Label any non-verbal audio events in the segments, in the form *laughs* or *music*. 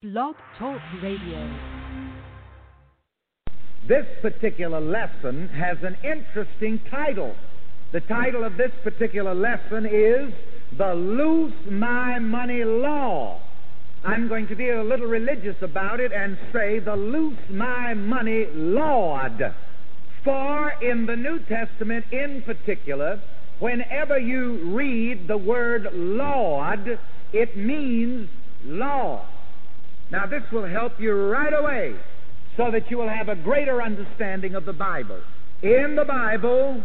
Blog Talk Radio. This particular lesson has an interesting title. The title of this particular lesson is The Loose My Money Law. I'm going to be a little religious about it and say the Loose My Money Lord. For in the New Testament in particular, whenever you read the word Lord, it means law. Now, this will help you right away so that you will have a greater understanding of the Bible. In the Bible,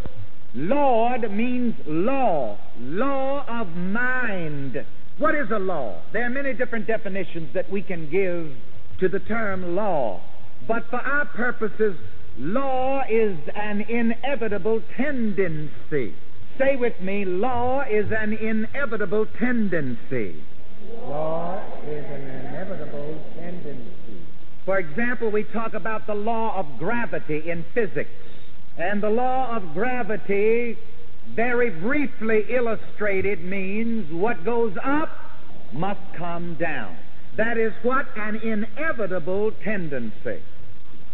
Lord means law, law of mind. What is a law? There are many different definitions that we can give to the term law. But for our purposes, law is an inevitable tendency. Say with me, law is an inevitable tendency. Law is an inevitable tendency. For example, we talk about the law of gravity in physics. And the law of gravity, very briefly illustrated, means what goes up must come down. That is what? An inevitable tendency.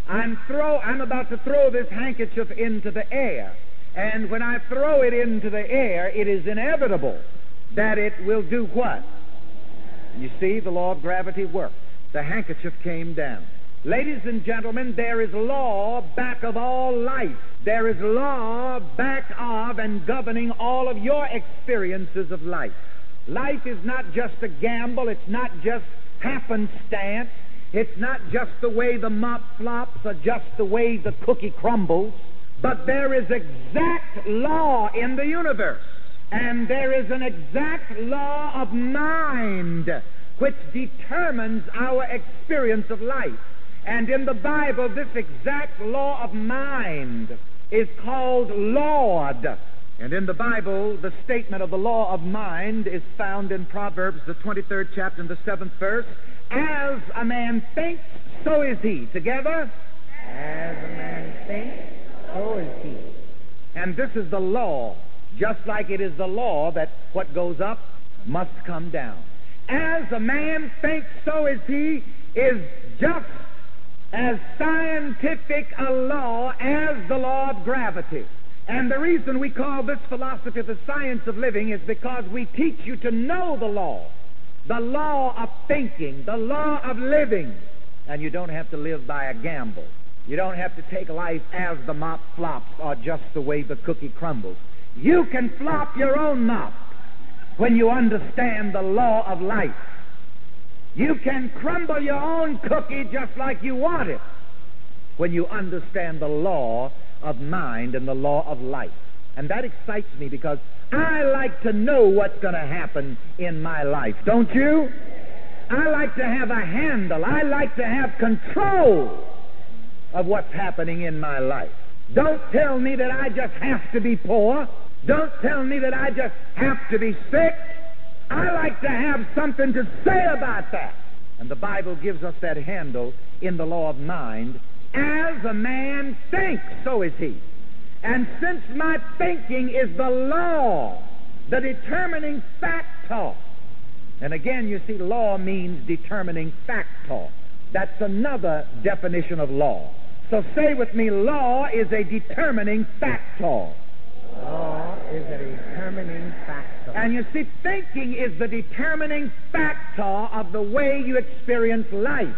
I'm, throw, I'm about to throw this handkerchief into the air. And when I throw it into the air, it is inevitable that it will do what? You see, the law of gravity worked. The handkerchief came down. Ladies and gentlemen, there is law back of all life. There is law back of and governing all of your experiences of life. Life is not just a gamble, it's not just happenstance, it's not just the way the mop flops or just the way the cookie crumbles, but there is exact law in the universe. And there is an exact law of mind which determines our experience of life. And in the Bible, this exact law of mind is called Lord. And in the Bible, the statement of the law of mind is found in Proverbs, the 23rd chapter, and the 7th verse. As a man thinks, so is he. Together? As a man thinks, so is he. And this is the law, just like it is the law that what goes up must come down. As a man thinks, so is he, is just as scientific a law as the law of gravity. And the reason we call this philosophy the science of living is because we teach you to know the law, the law of thinking, the law of living. And you don't have to live by a gamble. You don't have to take life as the mop flops or just the way the cookie crumbles. You can flop your own mop when you understand the law of life. You can crumble your own cookie just like you want it when you understand the law of mind and the law of life. And that excites me because I like to know what's going to happen in my life, don't you? I like to have a handle. I like to have control of what's happening in my life. Don't tell me that I just have to be poor. Don't tell me that I just have to be sick. I like to have something to say about that. And the Bible gives us that handle in the law of mind. As a man thinks, so is he. And since my thinking is the law, the determining factor, and again, you see, law means determining factor. That's another definition of law. So say with me, law is a determining factor. Law is a determining factor. And you see, thinking is the determining factor of the way you experience life.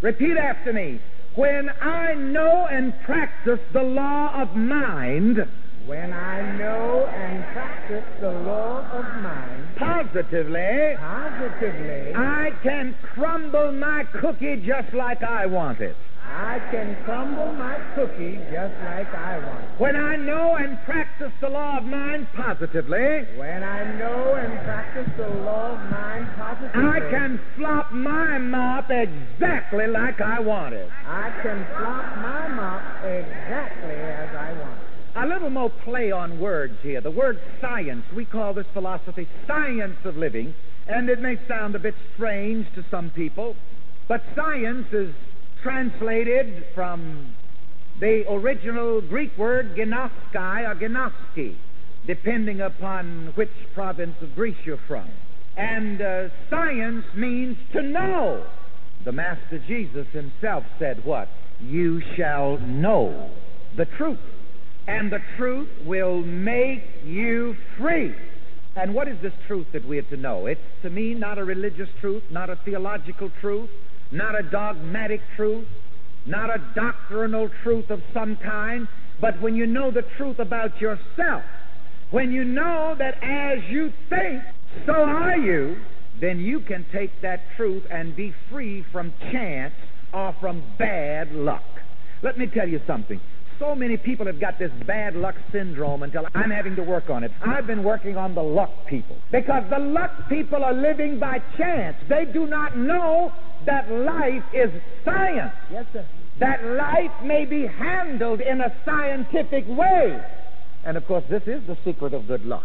Repeat after me. When I know and practice the law of mind, When I know and practice the law of mind positively, positively, I can crumble my cookie just like I want it. I can crumble my cookie just like I want. When I know and practice the law of mind positively, When I know and practice the law of mind positively, I can flop my mop exactly like I want it. I can flop my mop exactly as I want. It. A little more play on words here. The word science, we call this philosophy science of living, and it may sound a bit strange to some people, but science is translated from the original Greek word genoskai or genoski, depending upon which province of Greece you're from. And uh, science means to know. The Master Jesus himself said what? You shall know the truth, and the truth will make you free. And what is this truth that we are to know? It's to me not a religious truth, not a theological truth, not a dogmatic truth, not a doctrinal truth of some kind, but when you know the truth about yourself, when you know that as you think, so are you, then you can take that truth and be free from chance or from bad luck. Let me tell you something. So many people have got this bad luck syndrome until I'm having to work on it. I've been working on the luck people because the luck people are living by chance. They do not know that life is science. Yes, sir. That life may be handled in a scientific way. And of course, this is the secret of good luck.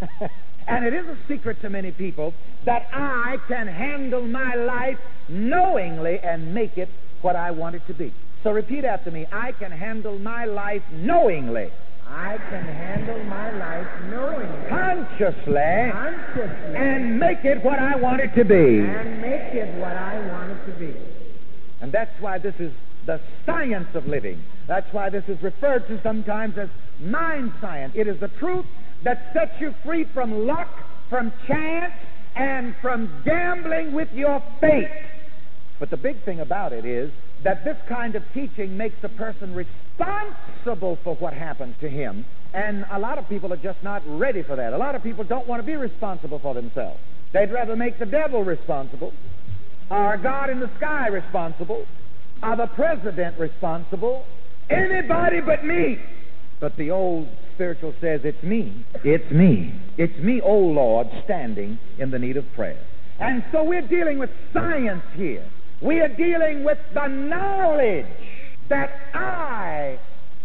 *laughs* and it is a secret to many people that I can handle my life knowingly and make it what I want it to be. So repeat after me I can handle my life knowingly, I can handle my life knowingly, consciously, consciously, and make it what I want it to be. and make it what I want it to be. And that's why this is the science of living. That's why this is referred to sometimes as mind science. It is the truth that sets you free from luck, from chance, and from gambling with your fate. But the big thing about it is that this kind of teaching makes a person responsible for what happens to him. And a lot of people are just not ready for that. A lot of people don't want to be responsible for themselves. They'd rather make the devil responsible, or God in the sky responsible, or the president responsible, anybody but me. But the old spiritual says, It's me. It's me. It's me, O Lord, standing in the need of prayer. And so we're dealing with science here. We are dealing with the knowledge that I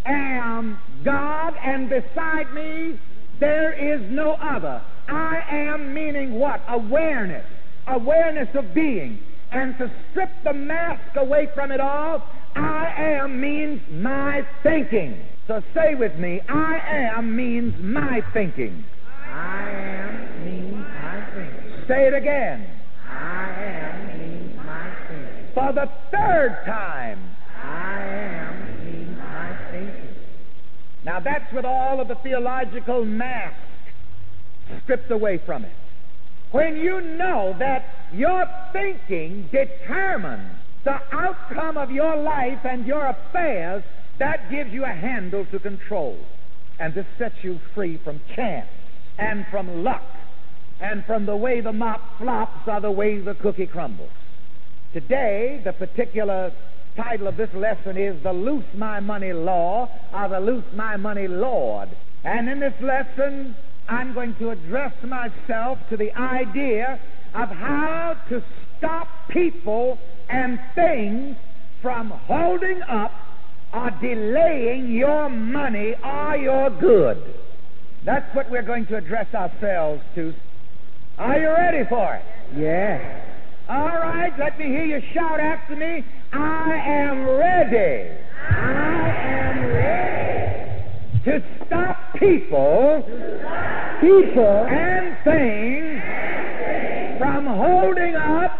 am God, and beside me there is no other. I am meaning what? Awareness. Awareness of being. And to strip the mask away from it all, I am means my thinking. So say with me, I am means my thinking. I am means my thinking. Say it again. I am means my thinking. For the third time. I am means my thinking. Now that's with all of the theological mask stripped away from it. When you know that your thinking determines the outcome of your life and your affairs, that gives you a handle to control. And this sets you free from chance and from luck and from the way the mop flops or the way the cookie crumbles. Today, the particular title of this lesson is The Loose My Money Law or The Loose My Money Lord. And in this lesson, I'm going to address myself to the idea of how to stop people and things from holding up or delaying your money or your good. That's what we're going to address ourselves to. Are you ready for it? Yes. All right, let me hear you shout after me. I am ready. I am ready. To stop people, people. And things. From holding up,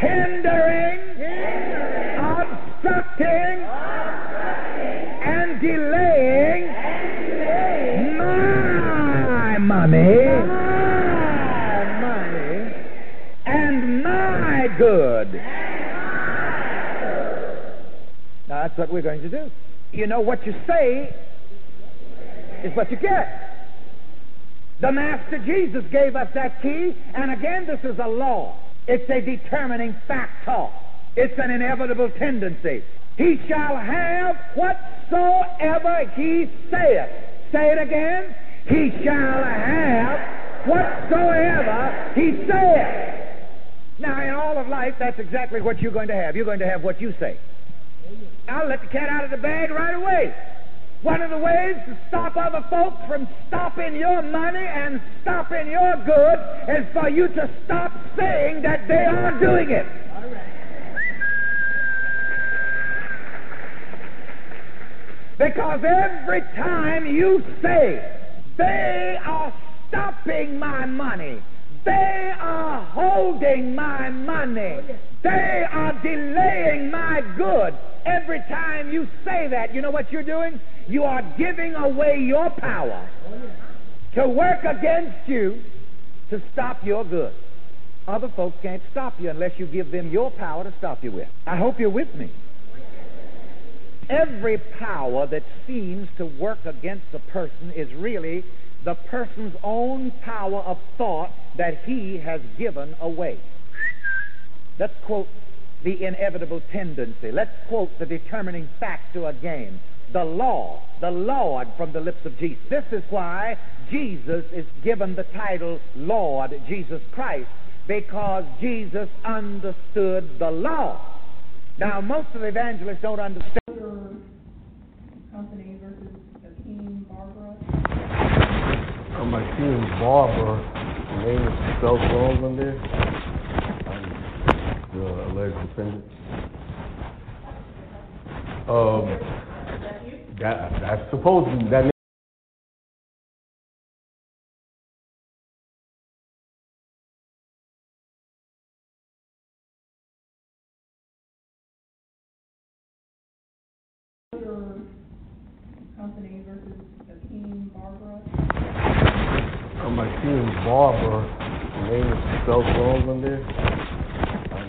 hindering, obstructing, and delaying. My money. My money. And my good. That's what we're going to do. You know what you say is what you get. The Master Jesus gave us that key, and again, this is a law. It's a determining factor. It's an inevitable tendency. He shall have whatsoever he saith. Say it again. He shall have whatsoever he saith. Now, in all of life, that's exactly what you're going to have. You're going to have what you say. I'll let the cat out of the bag right away. One of the ways to stop other folks from stopping your money and stopping your good is for you to stop saying that they are doing it. Because every time you say, they are stopping my money, They are holding my money. They are delaying my good. Every time you say that, you know what you're doing? You are giving away your power to work against you to stop your good. Other folks can't stop you unless you give them your power to stop you with. I hope you're with me. Every power that seems to work against a person is really the person's own power of thought that he has given away. Let's quote the inevitable tendency. Let's quote the determining factor again. The law, the Lord from the lips of Jesus. This is why Jesus is given the title Lord Jesus Christ, because Jesus understood the law. Now, most of the evangelists don't understand. company versus Akeem Barbara. I'm Akiem Barber. Name is spelled wrong on there. I'm the alleged defendant. Um, that, that's supposedly, that company versus Akeem Barbara. I'm Akiem Barber. The name is spelled wrong on there. I'm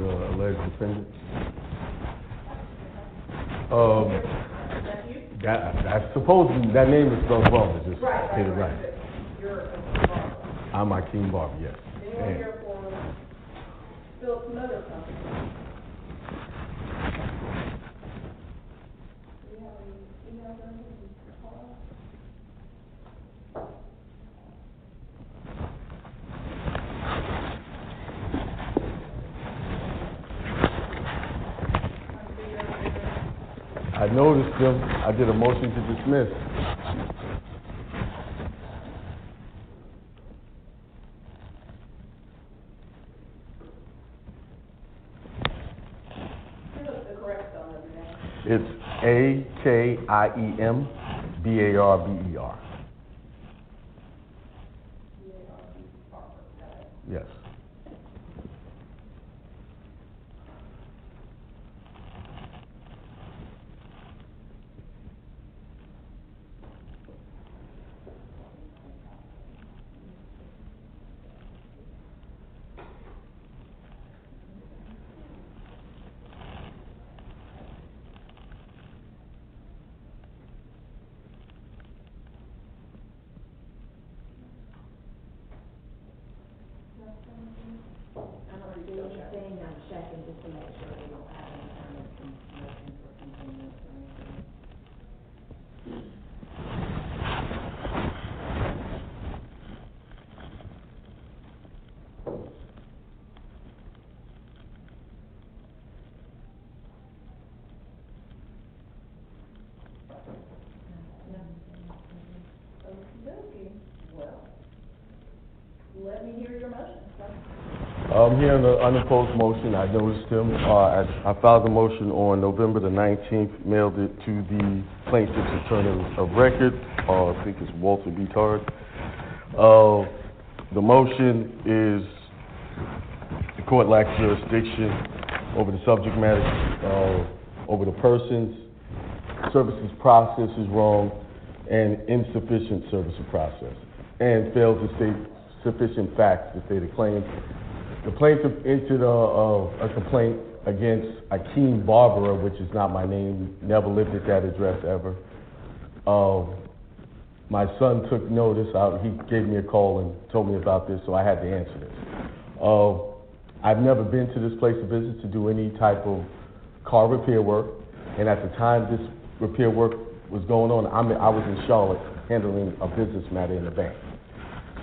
the alleged defendant. Um, that, that's supposedly, that name is spelled wrong, it's just, get it right. I'm Akiem Barber, yes. And- here for Phillips Motor Company? Do you have any email addresses to call? I noticed them, I did a motion to dismiss. It's A K I E M B A R B E R. Yes. I'm gonna do anything, I'm checking just to make sure we don't have any kind of con- motion for continuance or anything. Okey-dokey. Well, let me hear your motion, sir. Um, here on the unopposed motion, I noticed him, uh, I, I filed a motion on November the nineteenth, mailed it to the plaintiff's attorney of record, uh, I think it's Walter B. Tard. Uh, the motion is the court lacks jurisdiction over the subject matter, uh, over the persons, services process is wrong, and insufficient service of process, and fails to state sufficient facts to state a claim. The plaintiff entered a, complaint against Akeem Barbara, which is not my name, never lived at that address ever. Uh, my son took notice, he gave me a call and told me about this, so I had to answer this. Uh, I've never been to this place of business to do any type of car repair work, and at the time this repair work was going on, I was in Charlotte handling a business matter in the bank.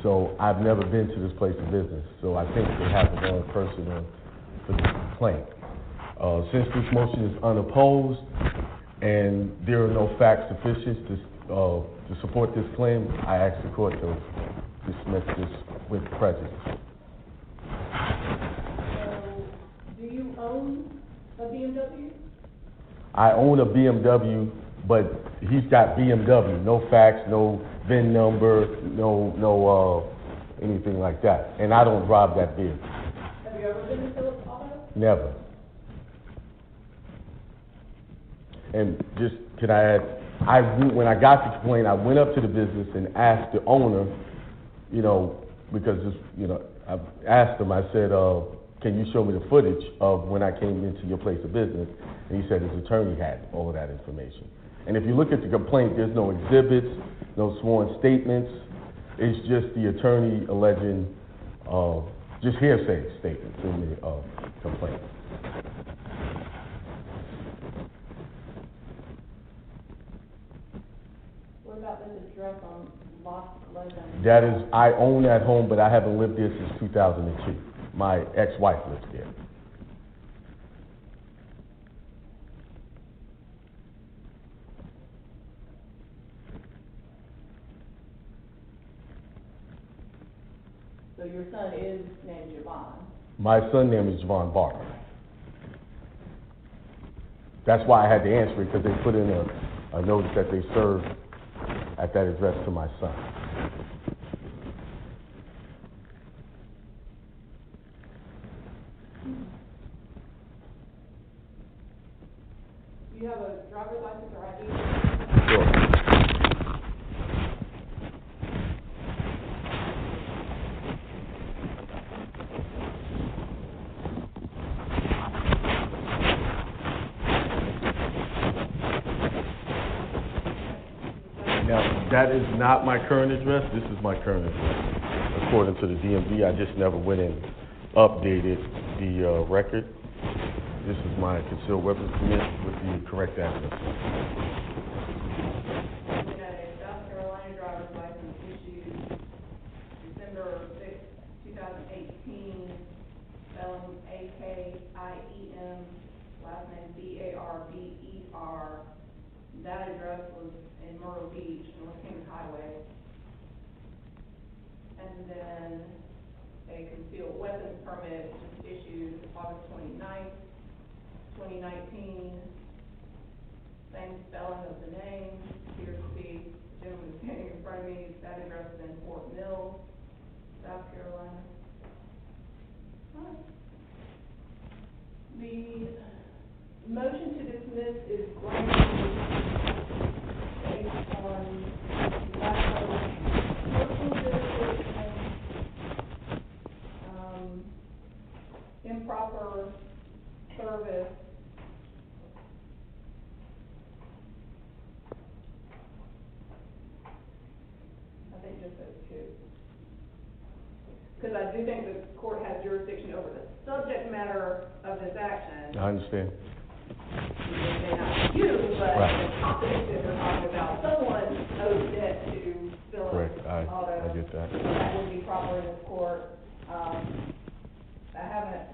So I've never been to this place of business, so I think they have the wrong person on for this complaint. Uh, since this motion is unopposed and there are no facts sufficient to, uh, to support this claim, I ask the court to dismiss this with prejudice. So, do you own a BMW? I own a BMW, but he's got BMW, no facts, no VIN number, no, no, uh, anything like that. And I don't drive that vehicle, Have you ever been to Phillips Auto? never. And just, can I add, I, went- when I got the complaint, I went up to the business and asked the owner, you know, because this, you know, I asked him, I said, uh, can you show me the footage of when I came into your place of business? And he said his attorney had all of that information. And if you look at the complaint, there's no exhibits, no sworn statements. It's just the attorney alleging, uh, just hearsay statements in the, uh, complaint. What about this address on Lost Lebanon? That is, I own that home, but I haven't lived there since two thousand and two. My ex-wife lives there. So your son is named Javon. My son name is Javon Barber. That's why I had to answer it, because they put in a, a notice that they served at that address to my son. Do you have a driver's license or ID? Sure. Now, that is not my current address, this is my current address. According to the DMV, I just never went and updated the, uh, record. This is my concealed weapons permit with the correct address. South Carolina driver's license issued December two thousand eighteen, spelling A K I E M, last name B A R B E R. That address was in Myrtle Beach, North Kings Highway. And then a concealed weapons permit just issued August twenty-ninth, twenty nineteen. Same spelling of the name, appears to be, the gentleman standing in front of me, that address is in Fort Mill, South Carolina. The motion to dismiss is granted on jurisdiction, um, improper service, I think just those two. Because I do think the court has jurisdiction over the subject matter of this action. I understand. May you, but Right. the topic that they're talking about, someone owes debt to Phillips Correct, I, Auto. I get that. That would be proper in this court. Um, I haven't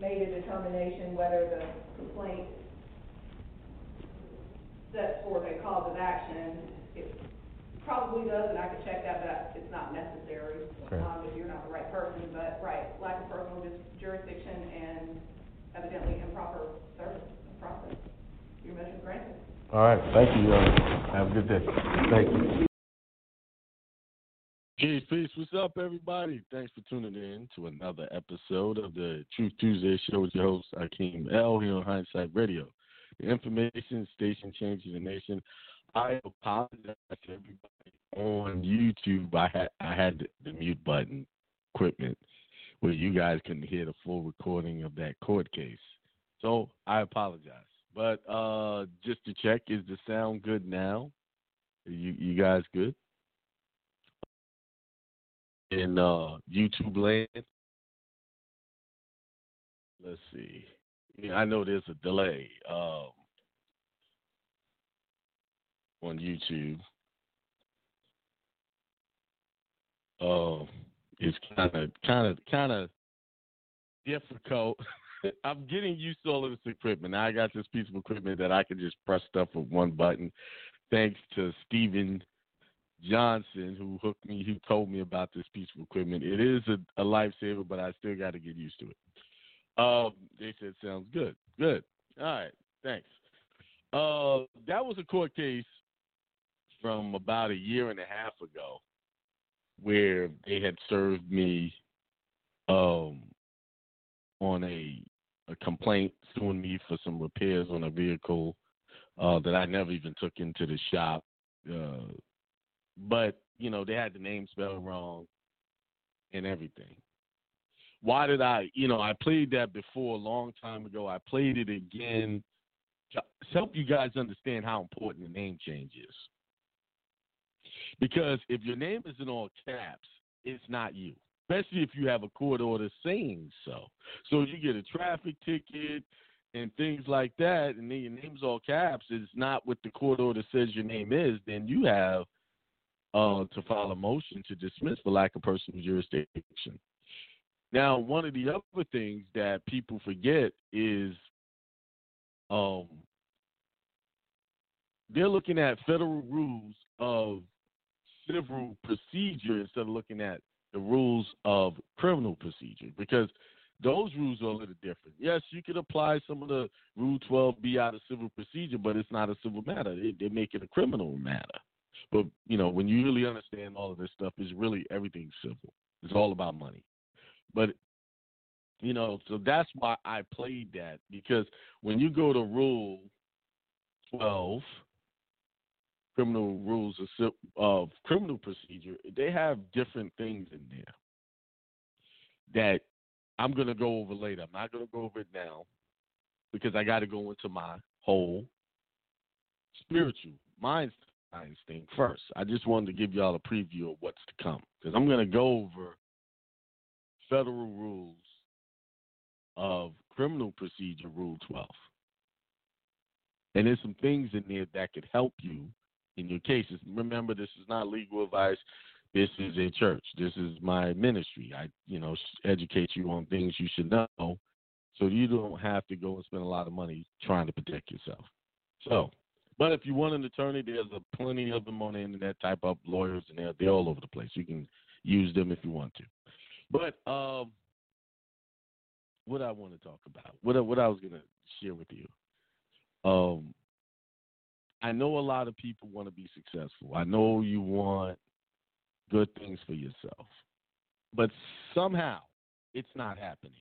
made a determination whether the complaint sets forth a cause of action. It probably does, and I could check that, but it's not necessary, Okay. um, if you're not the right person, but, right, lack of personal jurisdiction and evidently improper service of process. Your motion granted. All right, thank you, uh, have a good day. Thank you. Peace, peace. What's up, everybody? Thanks for tuning in to another episode of the Truth Tuesday show with your host, Akiem El, here on Hindsight Radio. The information station changes the nation. I apologize to everybody on YouTube. I had I had the, the mute button equipment where you guys couldn't hear the full recording of that court case. So I apologize. But uh just to check, is the sound good now? You you guys good? in uh, YouTube land. Let's see. Yeah, I know there's a delay um, on YouTube. Uh, it's kind of, kind of, kind of difficult. *laughs* I'm getting used to all of this equipment. Now I got this piece of equipment that I can just press stuff with one button. Thanks to Steven Johnson, who hooked me, who told me about this piece of equipment. It is a, a lifesaver, but I still got to get used to it. Um, they said sounds good. Good. All right. Thanks. Uh, that was a court case from about a year and a half ago. Where they had served me um, on a a complaint suing me for some repairs on a vehicle uh, that I never even took into the shop. Uh, but you know they had the name spelled wrong and everything. Why did I? You know I played that before a long time ago. I played it again to help you guys understand how important the name change is. Because if your name is in all caps, it's not you especially if you have a court order saying so. So you get a traffic ticket and things like that, and then your name's all caps, it's not what the court order says your name is, then you have uh, to file a motion to dismiss for lack of personal jurisdiction. Now, one of the other things that people forget is um, they're looking at federal rules of civil procedure instead of looking at the rules of criminal procedure because those rules are a little different. Yes, you could apply some of the Rule 12B out of civil procedure, but it's not a civil matter. They, they make it a criminal matter. But, you know, when you really understand all of this stuff, it's really everything civil. It's all about money. But, you know, so that's why I played that because when you go to Rule 12, criminal rules of, criminal procedure, they have different things in there that I'm going to go over later. I'm not going to go over it now because I got to go into my whole spiritual mind thing first. I just wanted to give y'all a preview of what's to come because I'm going to go over federal rules of criminal procedure, Rule 12. And there's some things in there that could help you in your cases. Remember, this is not legal advice. This is a church. This is my ministry. I, you know, educate you on things you should know, so you don't have to go and spend a lot of money trying to protect yourself. So, but if you want an attorney, there's a plenty of them on the internet. Type up lawyers, and they're they're all over the place. You can use them if you want to. But um, what I want to talk about, what what I was gonna share with you, um, I know a lot of people want to be successful. I know you want good things for yourself. But somehow it's not happening.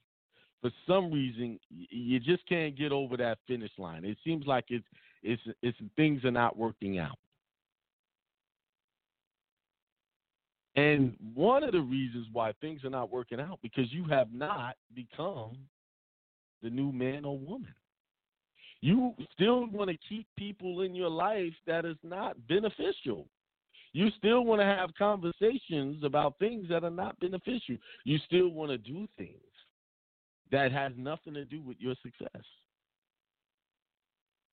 For some reason, you just can't get over that finish line. It seems like it's it's it's things are not working out. And one of the reasons why things are not working out because you have not become the new man or woman you still want to keep people in your life that is not beneficial. You still want to have conversations about things that are not beneficial. You still want to do things that has nothing to do with your success.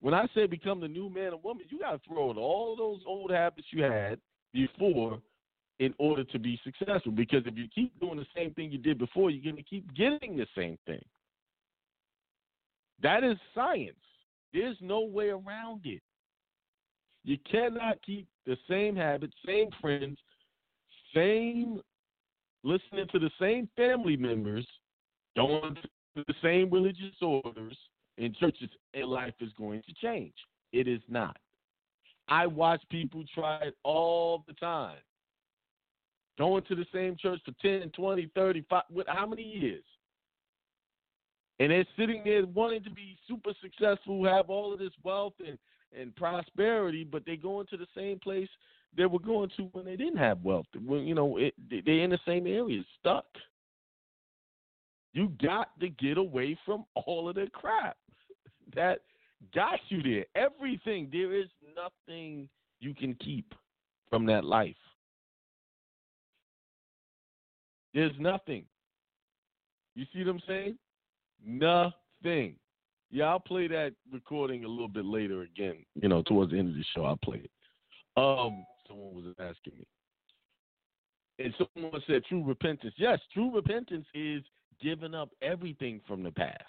When I say become the new man or woman, you got to throw out all those old habits you had before in order to be successful. Because if you keep doing the same thing you did before, you're going to keep getting the same thing. That is science. There's no way around it. You cannot keep the same habits, same friends, same listening to the same family members, going to the same religious orders in churches, and life is going to change. It is not. I watch people try it all the time. Going to the same church for 10, 20, 30, five, how many years? And they're sitting there mm-hmm. wanting to be super successful, have all of this wealth and, and prosperity, but they go into the same place they were going to when they didn't have wealth. When you know it, they're in the same area, stuck. You got to get away from all of the crap that got you there. Everything there is nothing you can keep from that life. There's nothing. You see what I'm saying? Nothing. Yeah, I'll play that recording a little bit later again. You know, towards the end of the show, I'll play it. Um, someone was asking me, and someone said true repentance. Yes, true repentance is giving up everything from the past.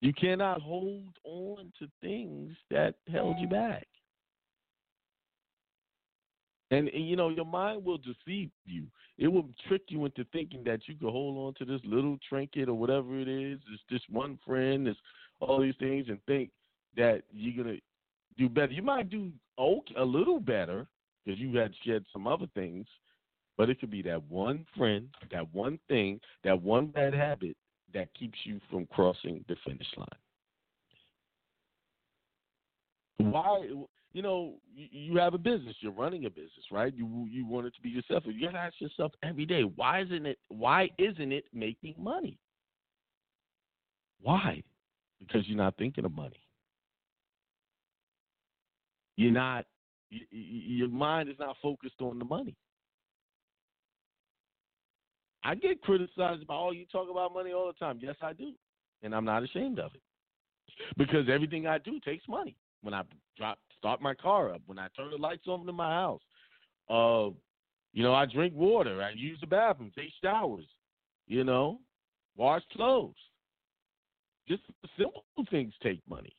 You cannot hold on to things that held you back. And, and, you know, your mind will deceive you. It will trick you into thinking that you can hold on to this little trinket or whatever it is, it's this one friend, it's all these things, and think that you're gonna do better. You might do okay, a little better, because you had shed some other things, but it could be that one friend, that one thing, that one bad habit that keeps you from crossing the finish line. Why? You know, you, you have a business. You're running a business, right? You you want it to be yourself. You gotta ask yourself every day, why isn't it? Why isn't it making money? Why? Because you're not thinking of money. You're not. y- y- Your mind is not focused on the money. I get criticized about, oh, you talk about money all the time. Yes, I do. And I'm not ashamed of it. Because everything I do takes money. When I drop start my car up, when I turn the lights on in my house, uh, you know, I drink water, I use the bathroom, take showers, you know, wash clothes. Just simple things take money.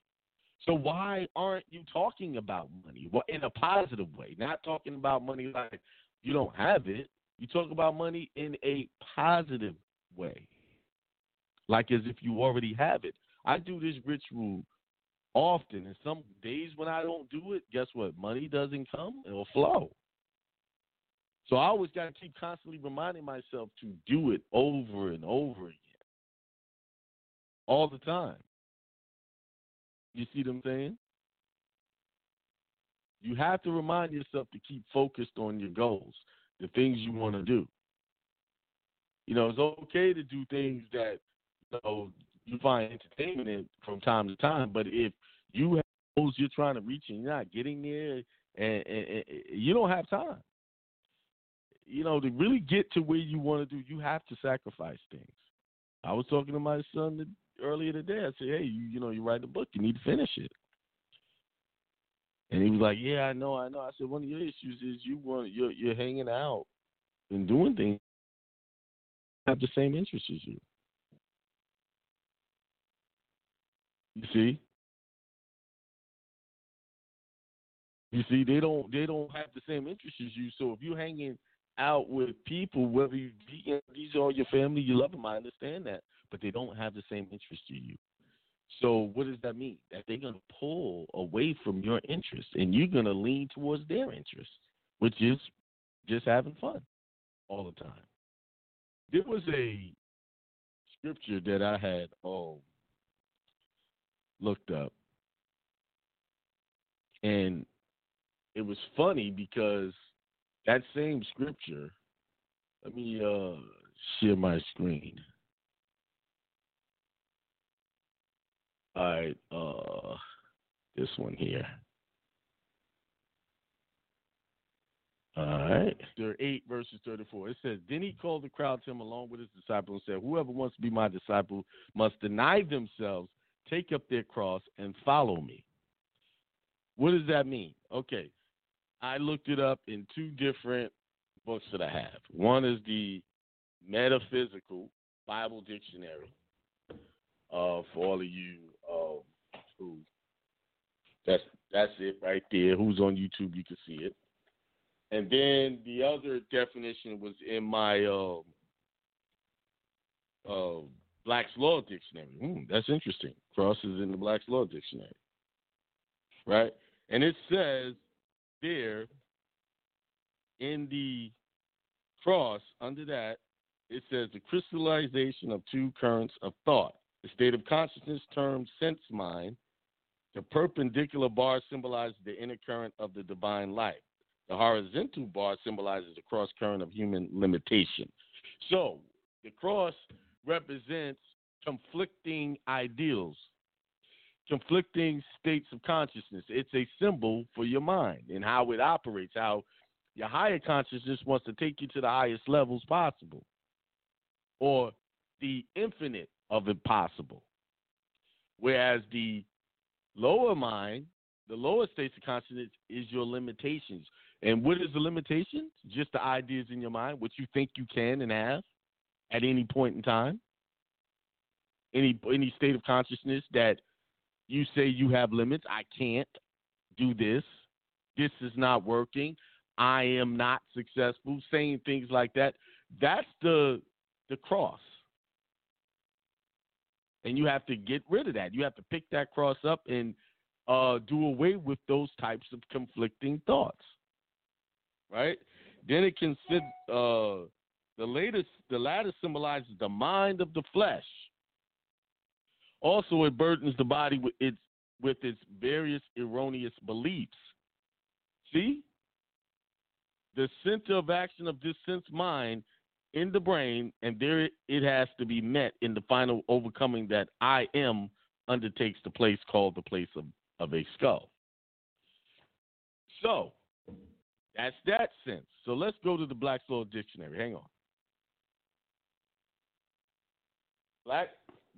So why aren't you talking about money? In a positive way, not talking about money like you don't have it. You talk about money in a positive way, like as if you already have it. I do this ritual often, and some days when I don't do it, guess what? Money doesn't come; it'll flow. So I always got to keep constantly reminding myself to do it over and over again, all the time. You see what I'm saying? You have to remind yourself to keep focused on your goals, the things you want to do. You know, it's okay to do things that you know you find entertainment in from time to time, but if you have goals you're trying to reach and you're not getting there, and, and, and you don't have time. You know, to really get to where you want to do, you have to sacrifice things. I was talking to my son earlier today. I said, "Hey, you, you know, you write a book, you need to finish it." And he was like, "Yeah, I know, I know." I said, "One of your issues is you want you're you're hanging out and doing things have the same interests as you. You see? You see, they don't they don't have the same interests as you. So if you're hanging out with people, whether you these are your family, you love them, I understand that, but they don't have the same interest to you. So what does that mean? That they're gonna pull away from your interests, and you're gonna lean towards their interests, which is just having fun all the time. There was a scripture that I had oh looked up, and it was funny because that same scripture. Let me uh, share my screen. All right, uh, this one here. All right. There 8 verses 34. It says, Then he called the crowd to him along with his disciples and said, Whoever wants to be my disciple must deny themselves, take up their cross, and follow me. What does that mean? Okay. I looked it up in two different books that I have. One is the Metaphysical Bible Dictionary. Uh, for all of you uh, who that's that's it right there. Who's on YouTube, you can see it. And then the other definition was in my uh, Black's Law Dictionary. Hmm, that's interesting. Cross is in the Black's Law Dictionary, right? And it says there in the cross under that it says the crystallization of two currents of thought the state of consciousness termed sense mind the perpendicular bar symbolizes the inner current of the divine life the horizontal bar symbolizes the cross current of human limitation so the cross represents conflicting ideals conflicting states of consciousness. It's a symbol for your mind and how it operates, how your higher consciousness wants to take you to the highest levels possible or the infinite of impossible. Whereas the lower mind, the lower states of consciousness is your limitations. And what is the limitation? Just the ideas in your mind, what you think you can and have at any point in time. Any any state of consciousness that you say you have limits. I can't do this. This is not working. I am not successful. Saying things like that. That's the the cross. And you have to get rid of that. You have to pick that cross up and uh, do away with those types of conflicting thoughts. right? Then it consider uh, the latest. The latter symbolizes the mind of the flesh. Also, it burdens the body with its with its various erroneous beliefs. See, the center of action of this sense mind in the brain, and there it has to be met in the final overcoming that I am undertakes the place called the place of, of a skull. So that's that sense. So let's go to the Black's Law Dictionary. Hang on. Black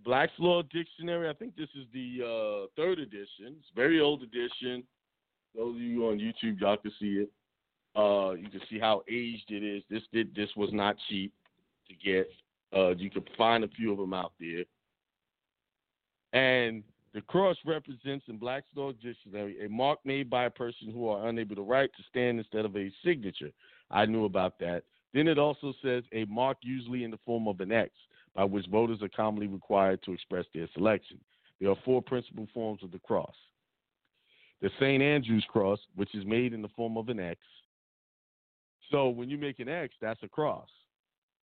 Black's Law Dictionary. I think this is the uh, third edition. It's very old edition. Those of you on YouTube, y'all can see it. Uh, you can see how aged it is. This did this was not cheap to get. Uh, you can find a few of them out there. And the cross represents in Black's Law Dictionary a mark made by a person who are unable to write to stand instead of a signature. I knew about that. Then it also says a mark usually in the form of an X, by which voters are commonly required to express their selection. There are four principal forms of the cross. The St. Andrew's cross, which is made in the form of an X. So when you make an X, that's a cross,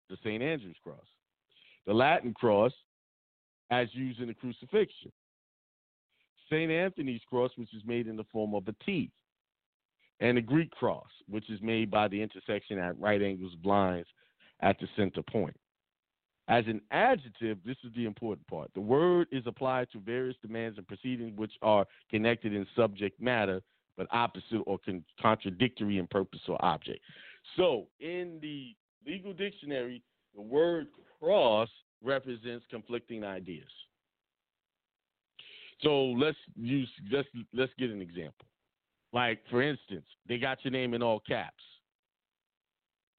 the St. Andrew's cross. The Latin cross, as used in the crucifixion. St. Anthony's cross, which is made in the form of a T, and the Greek cross, which is made by the intersection at right angles lines at the center point. As an adjective, this is the important part. The word is applied to various demands and proceedings which are connected in subject matter, but opposite or con- contradictory in purpose or object. So, in the legal dictionary, the word cross represents conflicting ideas. So let's use let's let's get an example. Like for instance, they got your name in all caps,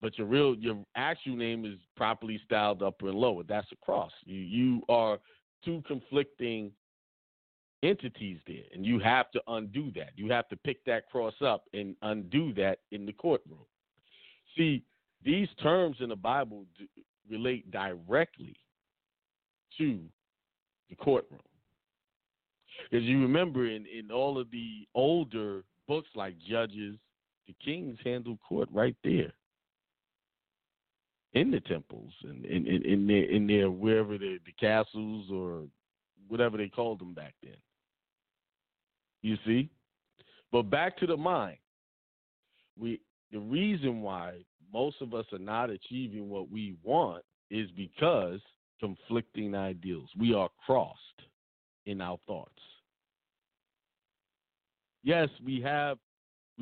but your real your actual name is properly styled upper and lower. That's a cross. You you are two conflicting entities there, and you have to undo that. You have to pick that cross up and undo that in the courtroom. See, these terms in the Bible relate directly to the courtroom. Because you remember in, in all of the older books like Judges, the kings handled court right there in the temples and in, in, in their in their wherever the, the castles or whatever they called them back then. You see? But back to the mind. We the reason why most of us are not achieving what we want is because conflicting ideals. We are crossed in our thoughts. Yes, we have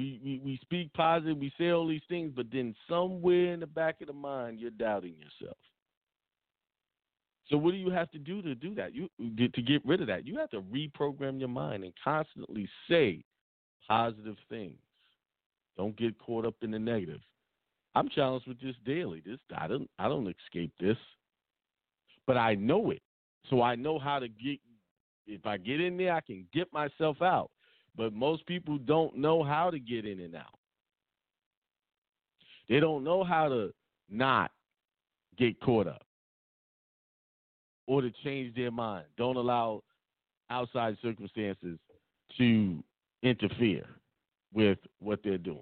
we, we, we speak positive, we say all these things, but then somewhere in the back of the mind you're doubting yourself. So what do you have to do to do that? You to get rid of that. You have to reprogram your mind and constantly say positive things. Don't get caught up in the negative. I'm challenged with this daily. This I don't I don't escape this. But I know it. So I know how to get if I get in there I can get myself out. But most people don't know how to get in and out. They don't know how to not get caught up or to change their mind. Don't allow outside circumstances to interfere with what they're doing.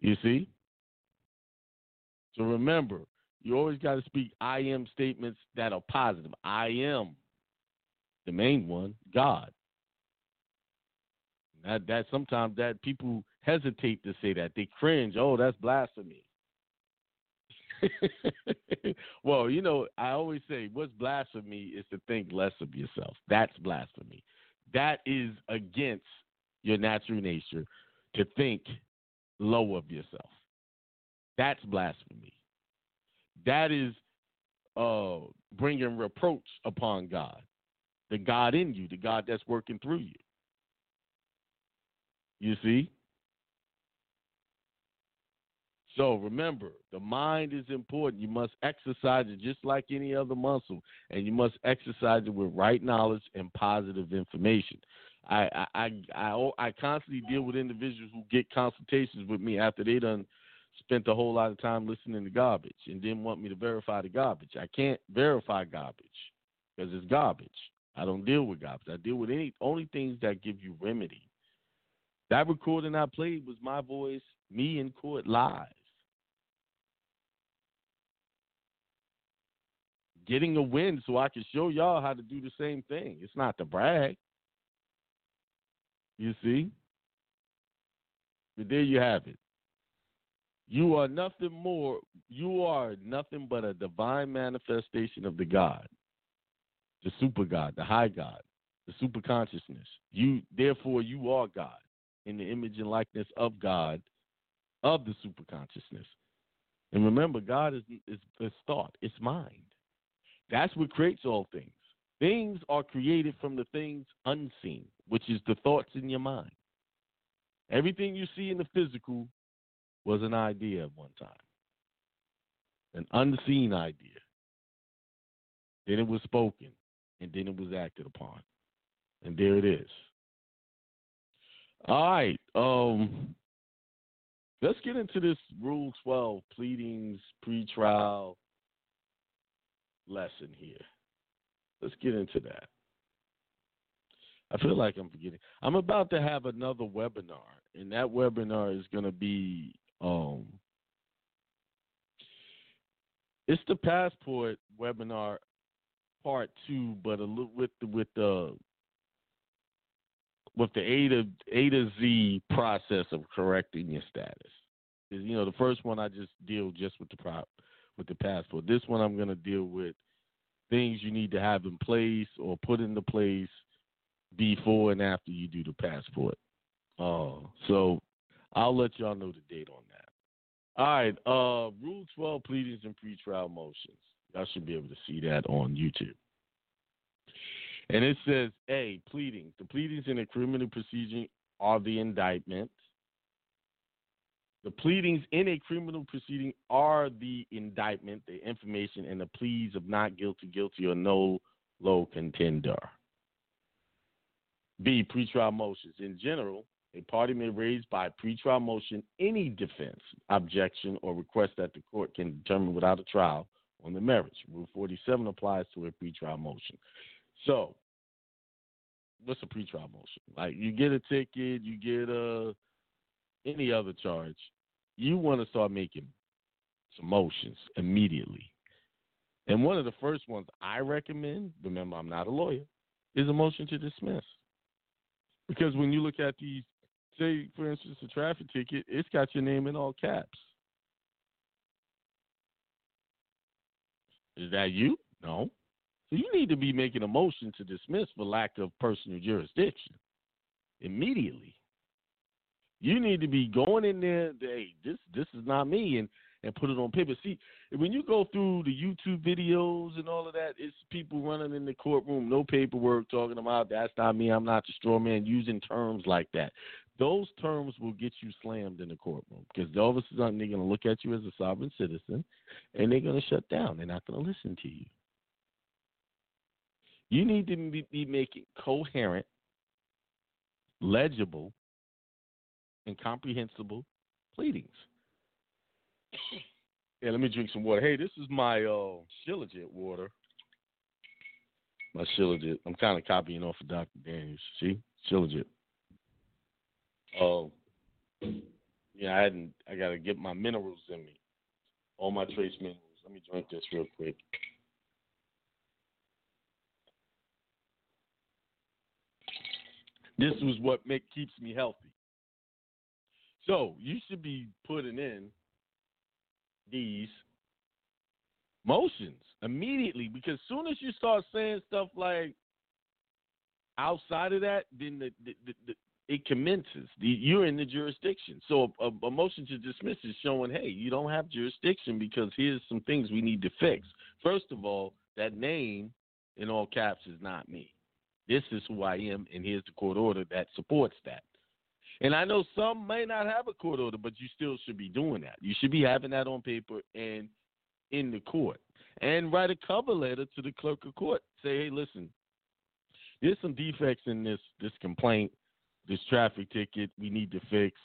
You see? So remember, you always got to speak I am statements that are positive. I am the main one, God. That that sometimes that people hesitate to say that. They cringe. Oh, that's blasphemy. *laughs* well, you know, I always say what's blasphemy is to think less of yourself. That's blasphemy. That is against your natural nature to think low of yourself. That's blasphemy. That is uh, bringing reproach upon God, the God in you, the God that's working through you. You see? So remember, the mind is important. You must exercise it just like any other muscle, and you must exercise it with right knowledge and positive information. I I I I, constantly deal with individuals who get consultations with me after they done spent a whole lot of time listening to garbage and didn't want me to verify the garbage. I can't verify garbage because it's garbage. I don't deal with garbage. I deal with any only things that give you remedy That recording I played was my voice, me in court live. Getting a win so I can show y'all how to do the same thing. It's not to brag. You see? But there you have it. You are nothing more, you are nothing but a divine manifestation of the God, the super God, the high God, the super consciousness. You therefore you are God in the image and likeness of God, of the super consciousness. And remember, God is, is, is thought, it's mind. That's what creates all things. Things are created from the things unseen, which is the thoughts in your mind. Everything you see in the physical was an idea at one time, an unseen idea. Then it was spoken, and then it was acted upon. And there it is. All right. Um, let's get into this Rule 12 pleadings, pretrial lesson here. Let's get into that. I feel like I'm forgetting. I'm about to have another webinar, and that webinar is going to be um it's the passport webinar part two, but a little with the with the with the A to A to Z process of correcting your status. is You know, the first one I just deal just with the prop with the passport. This one I'm gonna deal with things you need to have in place or put into place before and after you do the passport. Uh, so I'll let y'all know the date on that. All right, uh, Rule 12 pleadings and pretrial motions. Y'all should be able to see that on YouTube. And it says A, pleadings. The pleadings in a criminal proceeding are the indictment. The pleadings in a criminal proceeding are the indictment, the information, and the pleas of not guilty, guilty, or no low contender. B, pretrial motions. In general, a party may raise by pretrial motion any defense, objection, or request that the court can determine without a trial on the merits. Rule 47 applies to a pretrial motion. So, what's a pretrial motion? Like you get a ticket, you get a uh, any other charge, you want to start making some motions immediately. And one of the first ones I recommend, remember I'm not a lawyer, is a motion to dismiss. Because when you look at these, say for instance a traffic ticket, it's got your name in all caps. Is that you? No. You need to be making a motion to dismiss for lack of personal jurisdiction immediately. You need to be going in there, hey, this this is not me, and and put it on paper. See, when you go through the YouTube videos and all of that, it's people running in the courtroom, no paperwork, talking about that's not me, I'm not the straw man, using terms like that. Those terms will get you slammed in the courtroom because all of a sudden they're going to look at you as a sovereign citizen and they're going to shut down. They're not going to listen to you. You need to be, be making coherent, legible, and comprehensible pleadings. *coughs* yeah, let me drink some water. Hey, this is my uh, Shilajit water. My Shilajit. I'm kind of copying off of Dr. Daniels. See? Shilajit. Oh, uh, yeah, I hadn't. I got to get my minerals in me. All my trace minerals. Let me drink this real quick. This was what make, keeps me healthy. So you should be putting in these motions immediately because as soon as you start saying stuff like outside of that, then the, the, the, the it commences. you're in the jurisdiction. So a, a, motion to dismiss is showing, hey, you don't have jurisdiction because here's some things we need to fix. First of all, that name in all caps is not me. This is who I am, and here's the court order that supports that. And I know some may not have a court order, but you still should be doing that. You should be having that on paper and in the court. And write a cover letter to the clerk of court. Say, hey, listen, there's some defects in this this complaint, this traffic ticket we need to fix.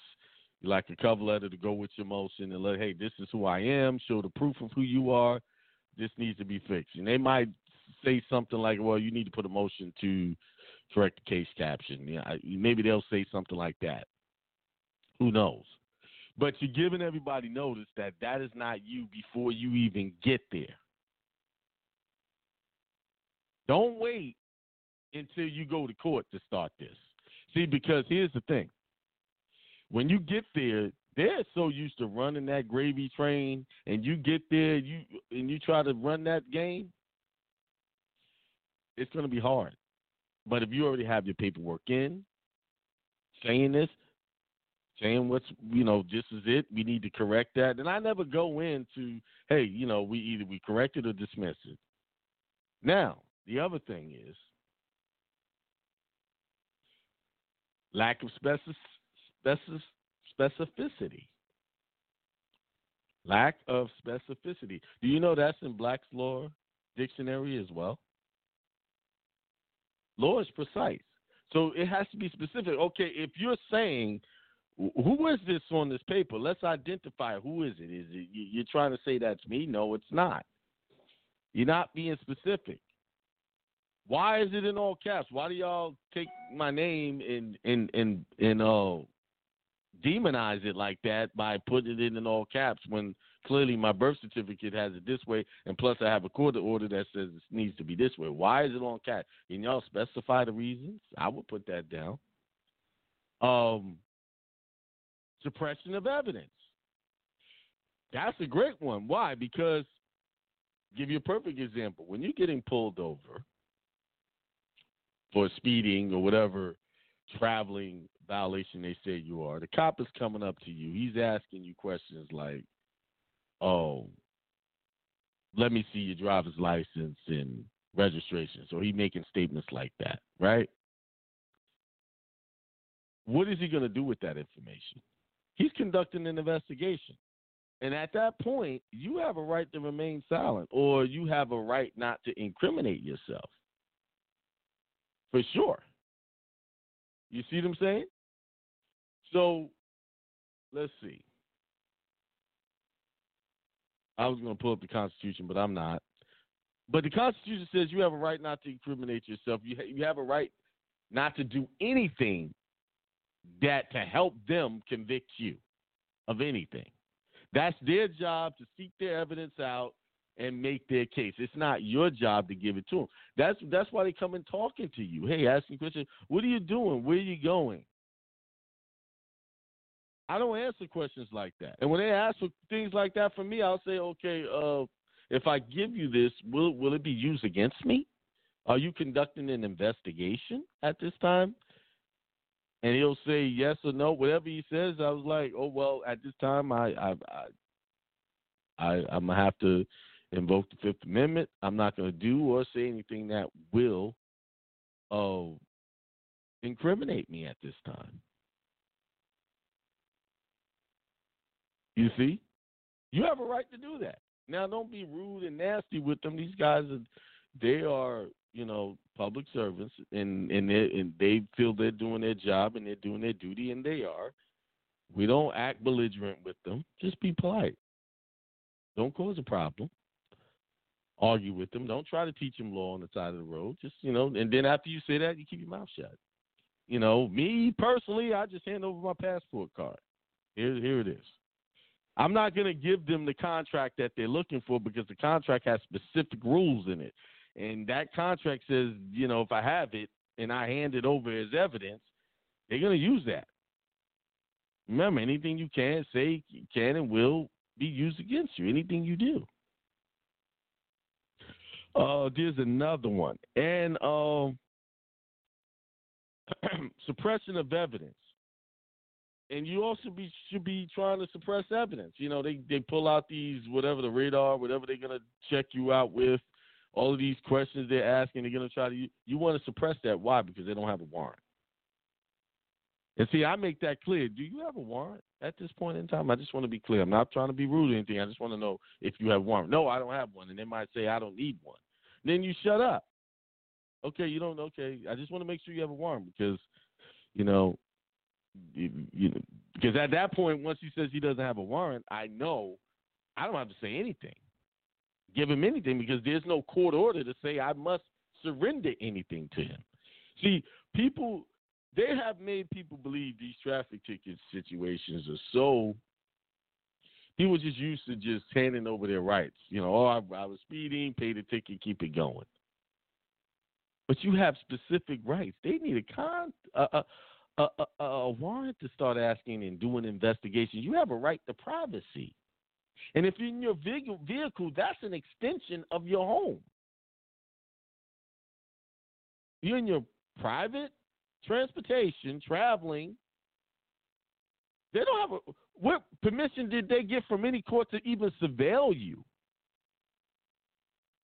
You Like a cover letter to go with your motion and let, hey, this is who I am. Show the proof of who you are. This needs to be fixed. And they might say something like, well, you need to put a motion to correct the case caption. Yeah, maybe they'll say something like that. Who knows? But you're giving everybody notice that that is not you before you even get there. Don't wait until you go to court to start this. See, because here's the thing. When you get there, they're so used to running that gravy train and you get there you and you try to run that game, it's gonna be hard. But if you already have your paperwork in, saying this, saying what's you know, this is it, we need to correct that. And I never go into, hey, you know, we either we correct it or dismiss it. Now, the other thing is lack of specific, specific, specificity. Lack of specificity. Do you know that's in Black's Law Dictionary as well? Law is precise. So it has to be specific. Okay, if you're saying, who is this on this paper? Let's identify who is it. Is it you're trying to say that's me? No, it's not. You're not being specific. Why is it in all caps? Why do y'all take my name and and and and uh demonize it like that by putting it in all caps when clearly my birth certificate has it this way, and plus I have a court order that says it needs to be this way. Why is it on caps? Can y'all specify the reasons? I would put that down. Um, suppression of evidence. That's a great one. Why? Because give you a perfect example. When you're getting pulled over for speeding or whatever traveling violation they say you are. The cop is coming up to you. He's asking you questions like, "Oh, let me see your driver's license and registration." So he making statements like that, right? What is he going to do with that information? He's conducting an investigation. And at that point, you have a right to remain silent or you have a right not to incriminate yourself. For sure. You see what I'm saying? So let's see. I was going to pull up the Constitution, but I'm not. But the Constitution says you have a right not to incriminate yourself. You ha- you have a right not to do anything that to help them convict you of anything. That's their job to seek their evidence out and make their case. It's not your job to give it to them. That's that's why they come and talking to you. Hey, asking questions. What are you doing? Where are you going? I don't answer questions like that. And when they ask for things like that from me, I'll say, okay, uh, if I give you this, will will it be used against me? Are you conducting an investigation at this time? And he'll say yes or no, whatever he says. I was like, oh well, at this time, I I I, I I'm gonna have to invoke the Fifth Amendment. I'm not gonna do or say anything that will, uh, incriminate me at this time. You see, you have a right to do that. Now, don't be rude and nasty with them. These guys are, they are, you know, public servants, and and they and they feel they're doing their job and they're doing their duty, and they are. We don't act belligerent with them. Just be polite. Don't cause a problem. Argue with them. Don't try to teach them law on the side of the road. Just you know, and then after you say that, you keep your mouth shut. You know, me personally, I just hand over my passport card. Here, here it is. I'm not going to give them the contract that they're looking for because the contract has specific rules in it. And that contract says, you know, if I have it and I hand it over as evidence, they're going to use that. Remember, anything you can say can and will be used against you, anything you do. Uh, there's another one. And uh, *clears throat* suppression of evidence and you also be should be trying to suppress evidence. You know, they they pull out these whatever the radar, whatever they're gonna check you out with, all of these questions they're asking, they're gonna try to you, you want to suppress that. Why? Because they don't have a warrant. And see, I make that clear. Do you have a warrant at this point in time? I just want to be clear. I'm not trying to be rude or anything. I just want to know if you have warrant. No, I don't have one. And they might say I don't need one. Then you shut up. Okay, you don't. Okay, I just want to make sure you have a warrant because, you know, you, know, because at that point, once he says he doesn't have a warrant, I know I don't have to say anything, give him anything, because there's no court order to say I must surrender anything to him. See, people they have made people believe these traffic ticket situations are so people just used to just handing over their rights. You know, oh, I, I was speeding, pay the ticket, keep it going. But you have specific rights. They need a con a, a, a warrant to start asking and doing investigations. You have a right to privacy. And if you're in your vehicle, that's an extension of your home. You're in your private transportation, traveling. They don't have a what permission did they get from any court to even surveil you?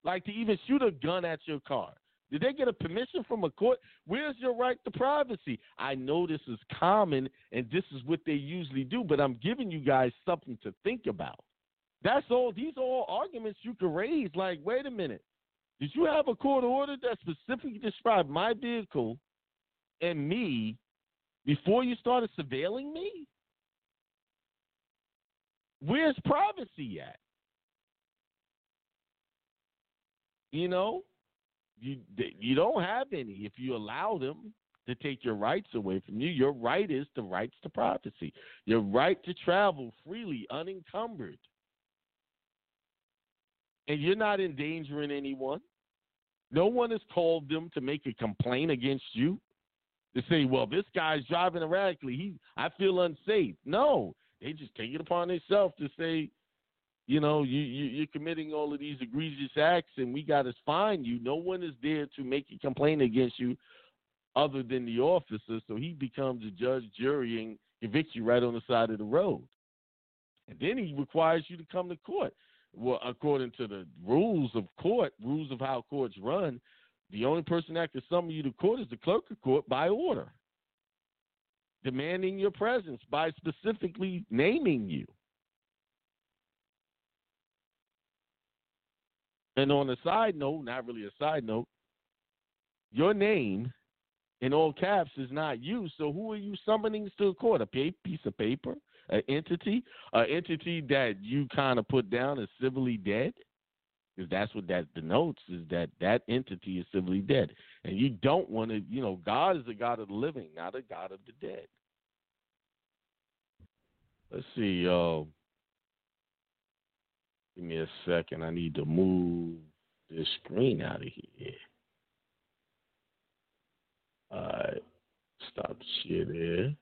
Like to even shoot a gun at your car. Did they get a permission from a court? Where's your right to privacy? I know this is common and this is what they usually do, but I'm giving you guys something to think about. That's all. These are all arguments you can raise. Like, wait a minute. Did you have a court order that specifically described my vehicle and me before you started surveilling me? Where's privacy at? You know, you you don't have any if you allow them to take your rights away from you. Your right is the rights to privacy. Your right to travel freely, unencumbered. And you're not endangering anyone. No one has called them to make a complaint against you. To say, well, this guy's driving erratically. He I feel unsafe. No. They just take it upon themselves to say, you know, you, you you're committing all of these egregious acts, and we got to find you. No one is there to make a complaint against you, other than the officer. So he becomes a judge, jury, and convicts you right on the side of the road. And then he requires you to come to court. Well, according to the rules of court, rules of how courts run, the only person that can summon you to court is the clerk of court by order, demanding your presence by specifically naming you. And on a side note, not really a side note, your name in all caps is not you. So who are you summoning to the court? A piece of paper? An entity? An entity that you kind of put down as civilly dead? Because that's what that denotes is that that entity is civilly dead. And you don't want to, you know, God is a God of the living, not a God of the dead. Let's see. Uh, Give me a second. I need to move this screen out of here. All right. Stop shit there.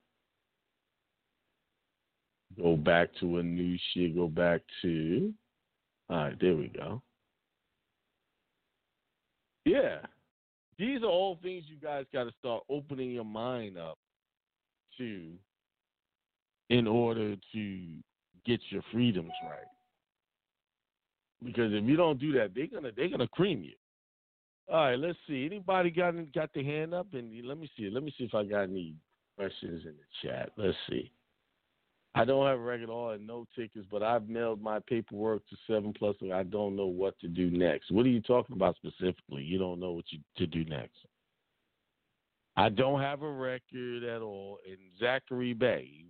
Go back to a new shit. Go back to. All right, there we go. Yeah. These are all things you guys got to start opening your mind up to in order to get your freedoms right. Because if you don't do that, they're gonna they're gonna cream you. All right, let's see. Anybody got got the hand up? And let me see. Let me see if I got any questions in the chat. Let's see. I don't have a record at all and no tickets, but I've mailed my paperwork to Seven Plus, and I don't know what to do next. What are you talking about specifically? You don't know what you, to do next. I don't have a record at all. And Zachary Bay,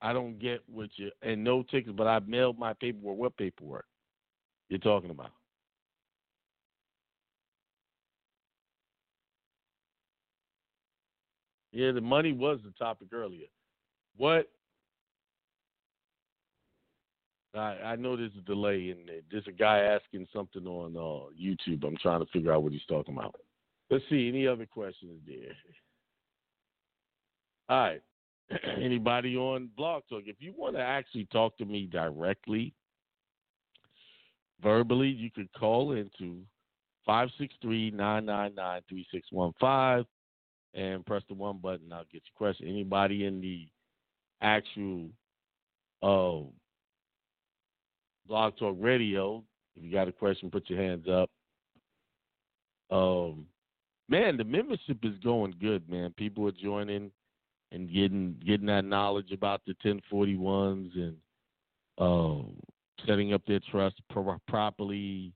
I don't get what you and no tickets, but I've mailed my paperwork. What paperwork? You're talking about? Yeah, the money was the topic earlier. What? I, I know there's a delay in there. There's a guy asking something on uh, YouTube. I'm trying to figure out what he's talking about. Let's see. Any other questions there? All right. *clears throat* Anybody on Blog Talk? If you want to actually talk to me directly, verbally, you could call into 563-999-3615 and press the one button. I'll get your question. Anybody in the actual uh, Blog Talk Radio, if you got a question, put your hands up. Um, man, the membership is going good, man. People are joining and getting getting that knowledge about the 1041s and um, setting up their trust pro- properly,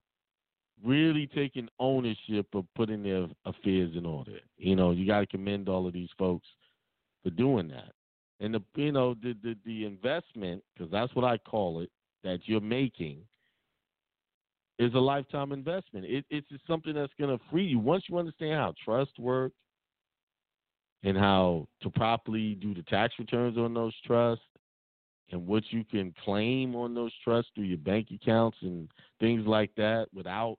really taking ownership of putting their affairs in order. You know, you got to commend all of these folks for doing that. And the you know the the, the investment because that's what I call it that you're making is a lifetime investment. It, it's something that's going to free you once you understand how trust works, and how to properly do the tax returns on those trusts and what you can claim on those trusts through your bank accounts and things like that without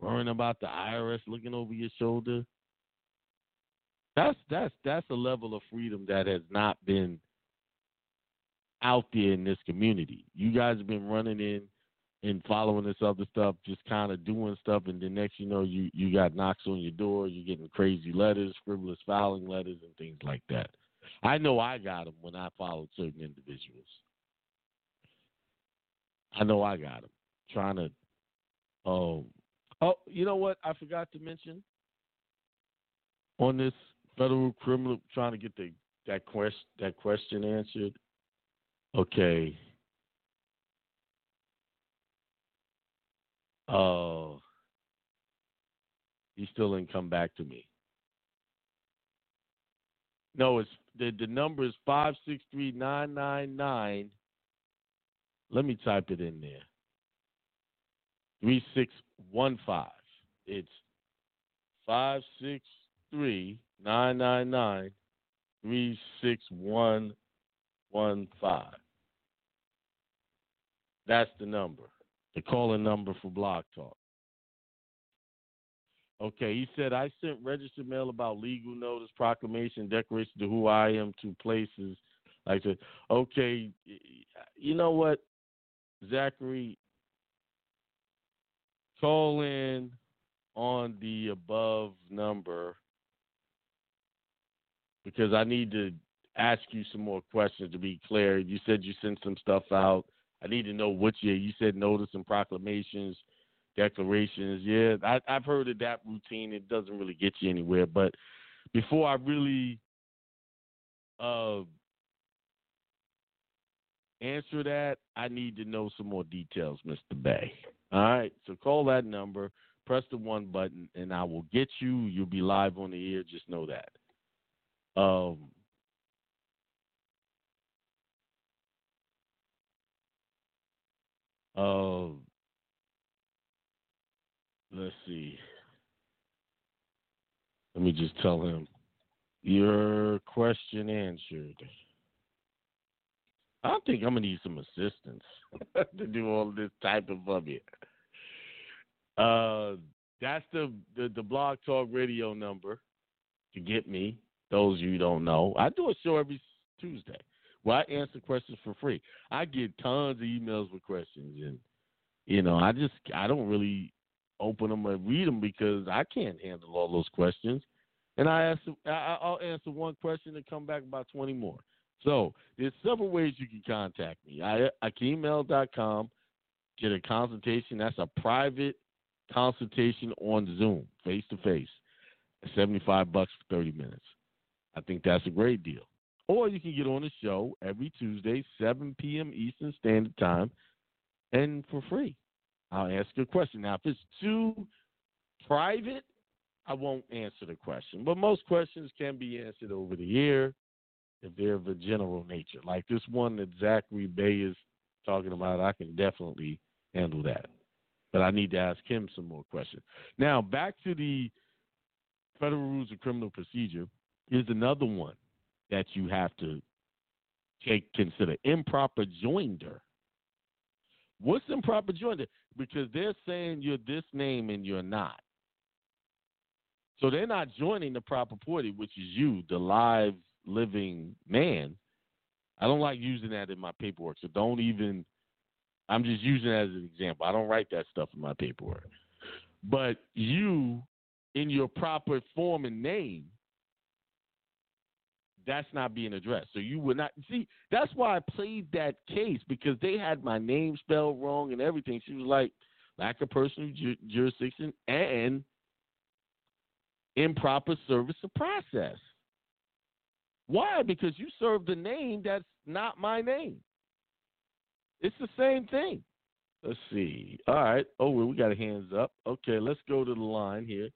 worrying about the IRS looking over your shoulder. That's that's that's a level of freedom that has not been out there in this community. You guys have been running in and following this other stuff, just kind of doing stuff, and then next you know, you you got knocks on your door, you're getting crazy letters, frivolous filing letters, and things like that. I know I got them when I followed certain individuals. I know I got them trying to. Oh, oh, you know what? I forgot to mention on this federal criminal trying to get the that question that question answered. Okay. Oh, he still didn't come back to me. No, it's the the number is five six three nine nine nine. Let me type it in there. Three six one five. It's five six three nine nine nine three six one one five. That's the number. The calling number for Blog Talk. Okay, he said I sent registered mail about legal notice, proclamation, declaration to who I am to places. I said, okay, you know what, Zachary, call in on the above number because I need to ask you some more questions to be clear. You said you sent some stuff out. I need to know what year. You said notice and proclamations, declarations. Yeah, I, I've heard of that routine. It doesn't really get you anywhere. But before I really uh, answer that, I need to know some more details, Mr. Bay. All right, so call that number, press the one button, and I will get you. You'll be live on the air. Just know that. Um, uh, let's see. Let me just tell him your question answered. I think I'm gonna need some assistance *laughs* to do all this type of of it. Uh, that's the, the the blog talk radio number to get me. Those you don't know, I do a show every Tuesday where I answer questions for free. I get tons of emails with questions, and you know, I just I don't really open them and read them because I can't handle all those questions. And I ask, I'll answer one question and come back about twenty more. So there's several ways you can contact me. I, akiemel.com, get a consultation. That's a private consultation on Zoom, face to face. 75 bucks for 30 minutes. I think that's a great deal. Or you can get on the show every Tuesday, 7 p.m. Eastern Standard Time, and for free. I'll ask a question. Now, if it's too private, I won't answer the question. But most questions can be answered over the air if they're of a general nature. Like this one that Zachary Bay is talking about, I can definitely handle that. But I need to ask him some more questions. Now, back to the Federal Rules of Criminal Procedure is another one that you have to take consider improper joinder. What's improper joinder? Because they're saying you're this name and you're not. So they're not joining the proper party, which is you, the live living man. I don't like using that in my paperwork, so don't even. I'm just using it as an example. I don't write that stuff in my paperwork. But you, in your proper form and name, that's not being addressed. So you would not see. That's why I played that case because they had my name spelled wrong and everything. She was like lack of personal ju- jurisdiction and improper service of process. Why? Because you serve the name that's not my name. It's the same thing. Let's see. All right. Oh, we got a hands up. Okay, let's go to the line here.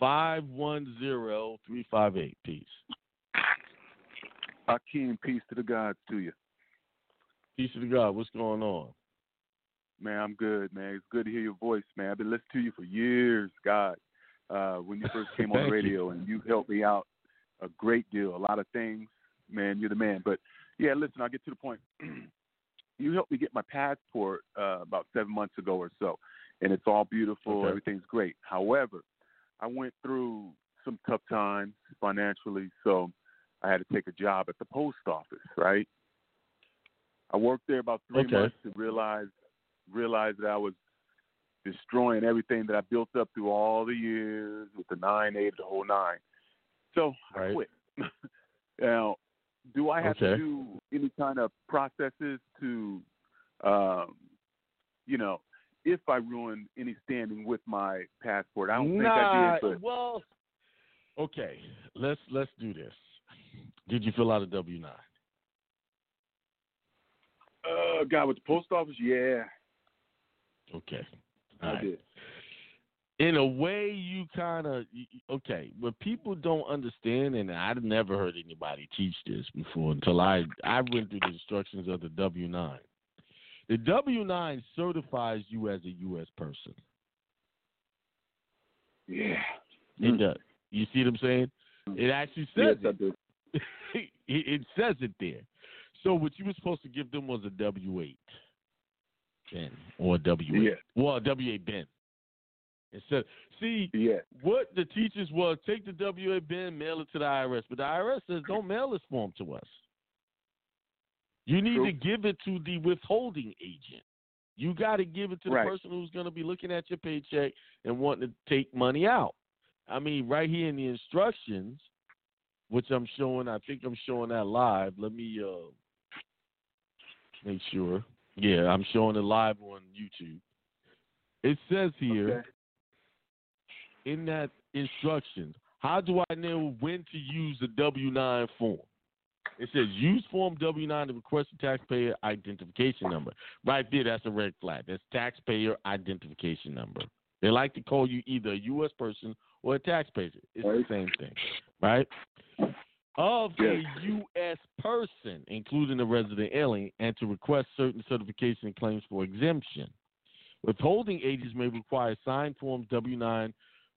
510 358. Peace. Akiem, peace to the gods to you. Peace to the God. What's going on? Man, I'm good, man. It's good to hear your voice, man. I've been listening to you for years, God. Uh, when you first came on the *laughs* radio, you. and you helped me out a great deal, a lot of things. Man, you're the man. But yeah, listen, I'll get to the point. *clears throat* you helped me get my passport uh, about seven months ago or so, and it's all beautiful. Okay. Everything's great. However, I went through some tough times financially, so I had to take a job at the post office. Right. I worked there about three Okay. months to realize realize that I was destroying everything that I built up through all the years with the nine eight, the whole nine. So I quit. *laughs* now, do I have to do any kind of processes to, um, you know, if I ruin any standing with my passport? I don't think I did, but well, okay. Let's let's do this. Did you fill out a W nine? uh, guy with the post office, yeah, Okay. I All right. did. In a way you kind of okay but people don't understand and i've never heard anybody teach this before until i i went through the instructions of the w9 the w9 certifies you as a u.s person. Yeah. it hmm. does. You see what i'm saying? It actually says yes, it. *laughs* it it says it there. So what you were supposed to give them was a w8 ben or a w8 Yeah. well a w8 ben instead see Yeah. what the teachers was take the W8 BEN, mail it to the IRS. But the IRS says don't mail this form to us. You need True. to give it to the withholding agent. You got to give it to the Right. person who's going to be looking at your paycheck and wanting to take money out. I mean, right here in the instructions, which I'm showing, I think I'm showing that live. Let me uh, make sure. Yeah, I'm showing it live on YouTube. It says here Okay. In that instructions, how do I know when to use the W 9 form? It says use Form W 9 to request a taxpayer identification number. Right there, that's a red flag. That's taxpayer identification number. They like to call you either a U.S. person or a taxpayer. It's Right. the same thing, right? Of a U.S. person, including a resident alien, and to request certain certification claims for exemption. Withholding agents may require signed Form W 9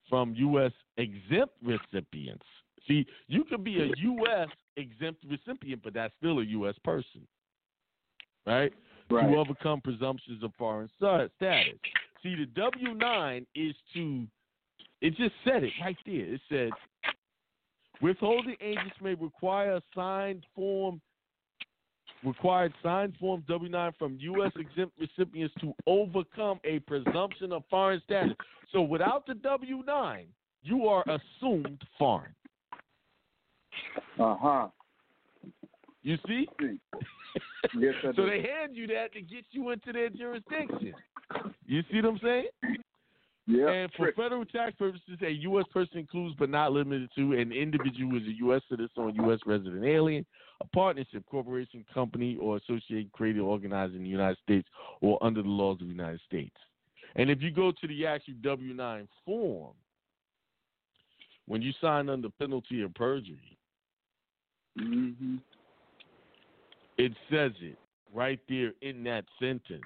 from U.S. exempt recipients. See, you could be a U.S. exempt recipient, but that's still a U.S. person, right? Right. To overcome presumptions of foreign status. See, the W 9 is to, it just said it right there. It said, withholding agents may require a signed form required signed form W 9 from U.S. exempt recipients to overcome a presumption of foreign status. So without the W 9, you are assumed foreign. Uh huh. You see? Yes, I *laughs* so do. they hand you that to get you into their jurisdiction. You see what I'm saying? Yeah. And for federal tax purposes, a U.S. person includes but not limited to an individual who is a U.S. citizen or U.S. resident alien, a partnership, corporation, company, or associated, created, or organized in the United States or under the laws of the United States. And if you go to the actual W 9 form, when you sign under penalty of perjury, hmm it says it right there in that sentence.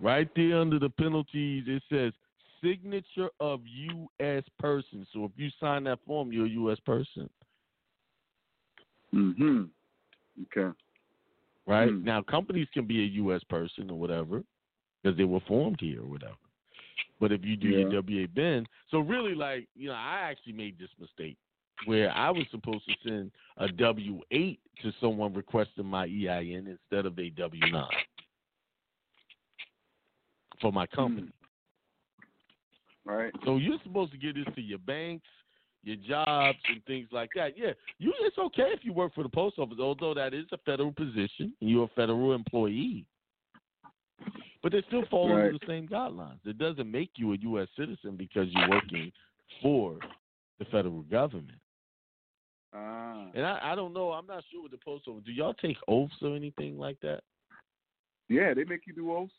Right there under the penalties, it says signature of U.S. person. So if you sign that form, you're a U.S. person, hmm Okay. right? Hmm. Now, companies can be a U.S. person or whatever because they were formed here or whatever. But if you do your Yeah. W8 BEN, so really, like, you know, I actually made this mistake where I was supposed to send a W 8 to someone requesting my EIN instead of a W 9 for my company. Right. So you're supposed to give this to your banks, your jobs, and things like that. Yeah, you it's okay if you work for the post office, although that is a federal position and you're a federal employee. But they still fall Right. under the same guidelines. It doesn't make you a U.S. citizen because you're working for the federal government. Ah. And I, I don't know. I'm not sure with the post office. Do y'all take oaths or anything like that? Yeah, they make you do oaths.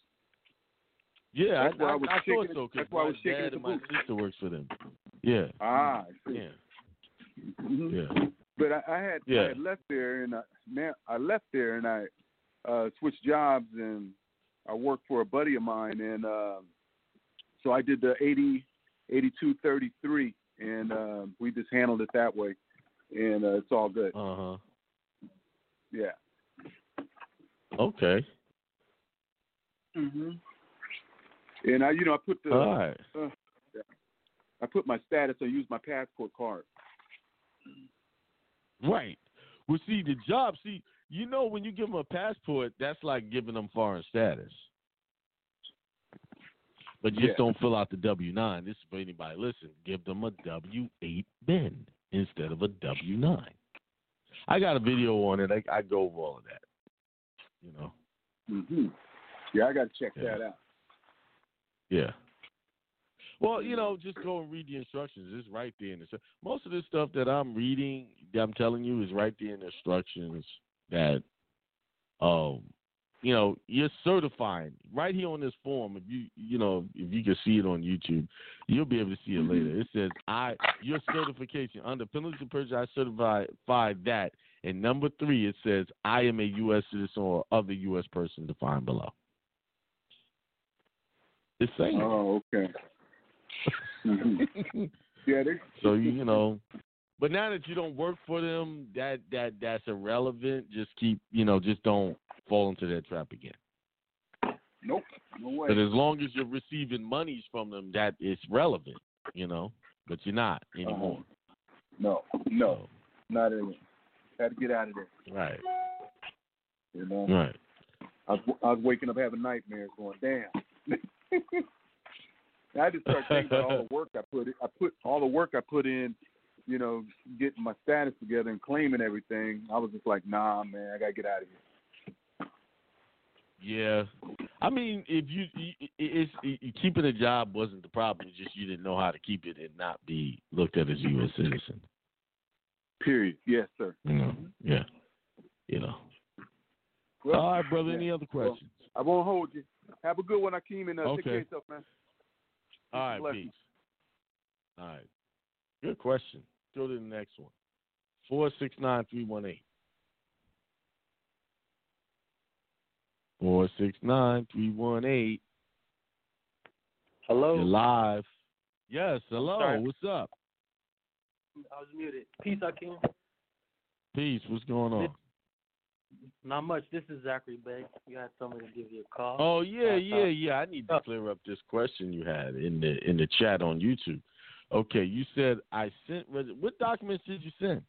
Yeah, That's I, why I I, was I shaking thought it- so. 'cause that's why I was shaking dad the and my sister works for them. Yeah, Ah, I see. yeah, Mhm. yeah. But I, I had Yeah. I had left there and I, now I left there and I uh switched jobs and I worked for a buddy of mine and um so I did the eighty eighty two thirty three and uh, we just handled it that way, and uh, it's all good. Uh huh. Yeah. Okay. hmm And I, you know, I put the right. uh, I put my status. I use my passport card. Right. Well, see, the job, see, you know, when you give them a passport, that's like giving them foreign status. But just Yeah. don't fill out the W 9. This is for anybody listen. Give them a W 8 BEN instead of a W 9. I got a video on it. I, I go over all of that. You know? hmm Yeah, I got to check Yeah. that out. Yeah. Well, you know, just go and read the instructions. It's right there in the. Most of the stuff that I'm reading, that I'm telling you, is right there in the instructions. That, um, you know, you're certifying right here on this form. If you, you know, if you can see it on YouTube, you'll be able to see it later. It says, "I your certification under penalty of perjury. I certify that." And number three, it says, "I am a U.S. citizen or other U.S. person defined below." It's saying. it. Oh, okay. *laughs* hmm Yeah, they, So you know, but now that you don't work for them, that that that's irrelevant. Just keep, you know, just don't fall into that trap again. nope, no way. But as long as you're receiving monies from them, that is relevant, you know. But you're not anymore. No, no, So, not it. Had to get out of there. right, You know, right. I was, I was waking up having nightmares, going, damn. *laughs* I just started thinking about all the work I put. I put all the work I put in. You know, getting my status together and claiming everything. I was just like, nah, man, I gotta get out of here. Yeah, I mean, if you, it- it's it, keeping a job wasn't the problem. It's just you didn't know how to keep it and not be looked at as a U.S. citizen. Period. Yes, sir. You know, yeah, you know. Well, All right, brother. yeah. Any other Well, questions? I won't hold you. Have a good one, Akiem, and uh, take care Okay. of yourself, man. All right, blessings. peace. All right. Good question. Go to the next one. Four six nine three one eight. Four six nine three one eight. Hello. You're live. Yes. Hello. What's up? I was muted. Peace, Akiem. Peace. What's going on? Not much. This is Zachary Bey. You had me to give you a call. Oh yeah, yeah, yeah. I need to uh, clear up this question you had in the in the chat on YouTube. Okay, you said I sent. What documents did you send?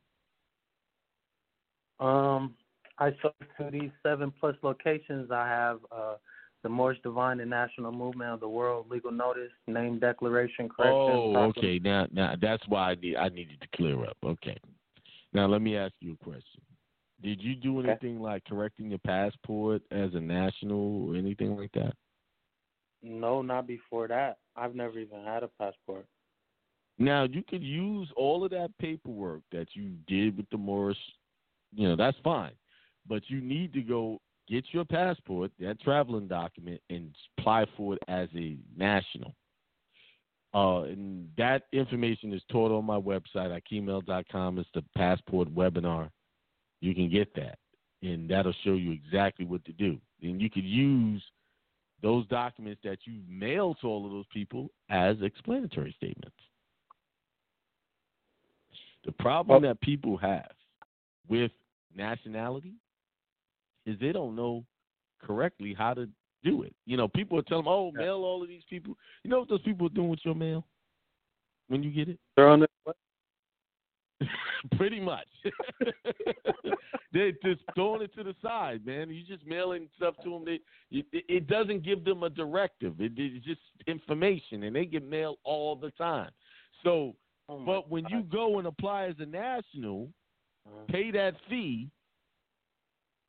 Um, I saw to these seven plus locations. I have uh, the Moorish Divine and National Movement of the World legal notice, name declaration, correction. Oh, okay. Now, now that's why I need I needed to clear up. Okay. Now let me ask you a question. Did you do Okay. anything like correcting your passport as a national or anything like that? No, not before that. I've never even had a passport. Now you could use all of that paperwork that you did with the Moorish. You know that's fine, but you need to go get your passport, that traveling document, and apply for it as a national. Uh, and that information is taught on my website, akiemel.com. It's the passport webinar. You can get that, and that'll show you exactly what to do. And you could use those documents that you mail to all of those people as explanatory statements. The problem that people have with nationality is they don't know correctly how to do it. You know, people are telling them, "Oh, mail all of these people." You know what those people are doing with your mail when you get it? They're on the *laughs* Pretty much. *laughs* They're just throwing it to the side, man. You just mailing stuff to them. They, it, it doesn't give them a directive. It, it's just information, and they get mail all the time. So, Oh but when you go and apply as a national, uh-huh. pay that fee,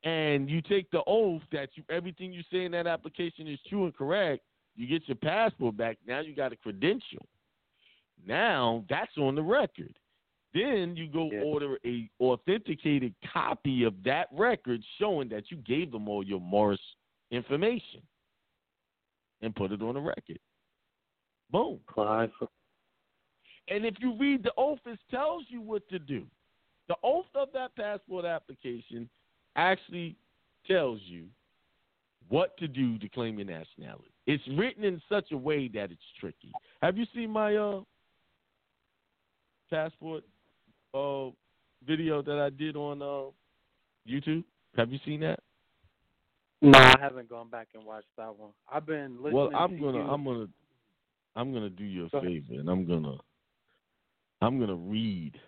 and you take the oath that you everything you say in that application is true and correct, you get your passport back. Now you got a credential. Now that's on the record. Then you go Yeah. order a authenticated copy of that record showing that you gave them all your Moorish information and put it on the record. Boom. For And if you read the oath, it tells you what to do. The oath of that passport application actually tells you what to do to claim your nationality. It's written in such a way that it's tricky. Have you seen my uh passport uh, video that I did on uh, YouTube? Have you seen that? No, I haven't gone back and watched that one. I've been listening. Well, I'm to gonna, you. I'm gonna, I'm gonna do you a Go ahead. favor, and I'm gonna, I'm gonna read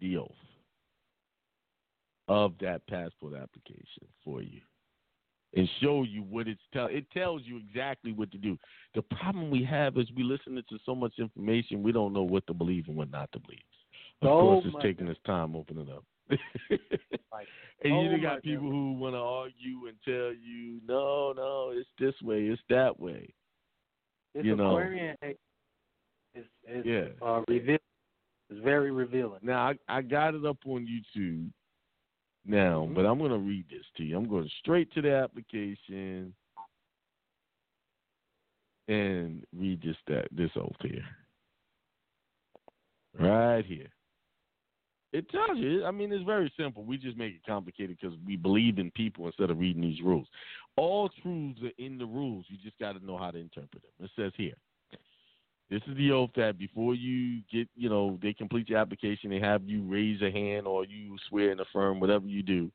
the oath of that passport application for you, and show you what it's tell. It tells you exactly what to do. The problem we have is we listen to so much information, we don't know what to believe and what not to believe. Of So course, it's taking its time opening up. *laughs* Like, And you got people who want to argue and tell you, no, no, it's this way, it's that way. This you know. Aquarian is is Yeah. uh, revealing. It's very revealing. Now I, I got it up on YouTube now, Mhm. but I'm gonna read this to you. I'm going straight to the application and read this that this oath here. Right here. It tells you. I mean, it's very simple. We just make it complicated because we believe in people instead of reading these rules. All truths are in the rules. You just got to know how to interpret them. It says here. This is the oath that before you get, you know, they complete your application, they have you raise a hand or you swear and affirm whatever you do,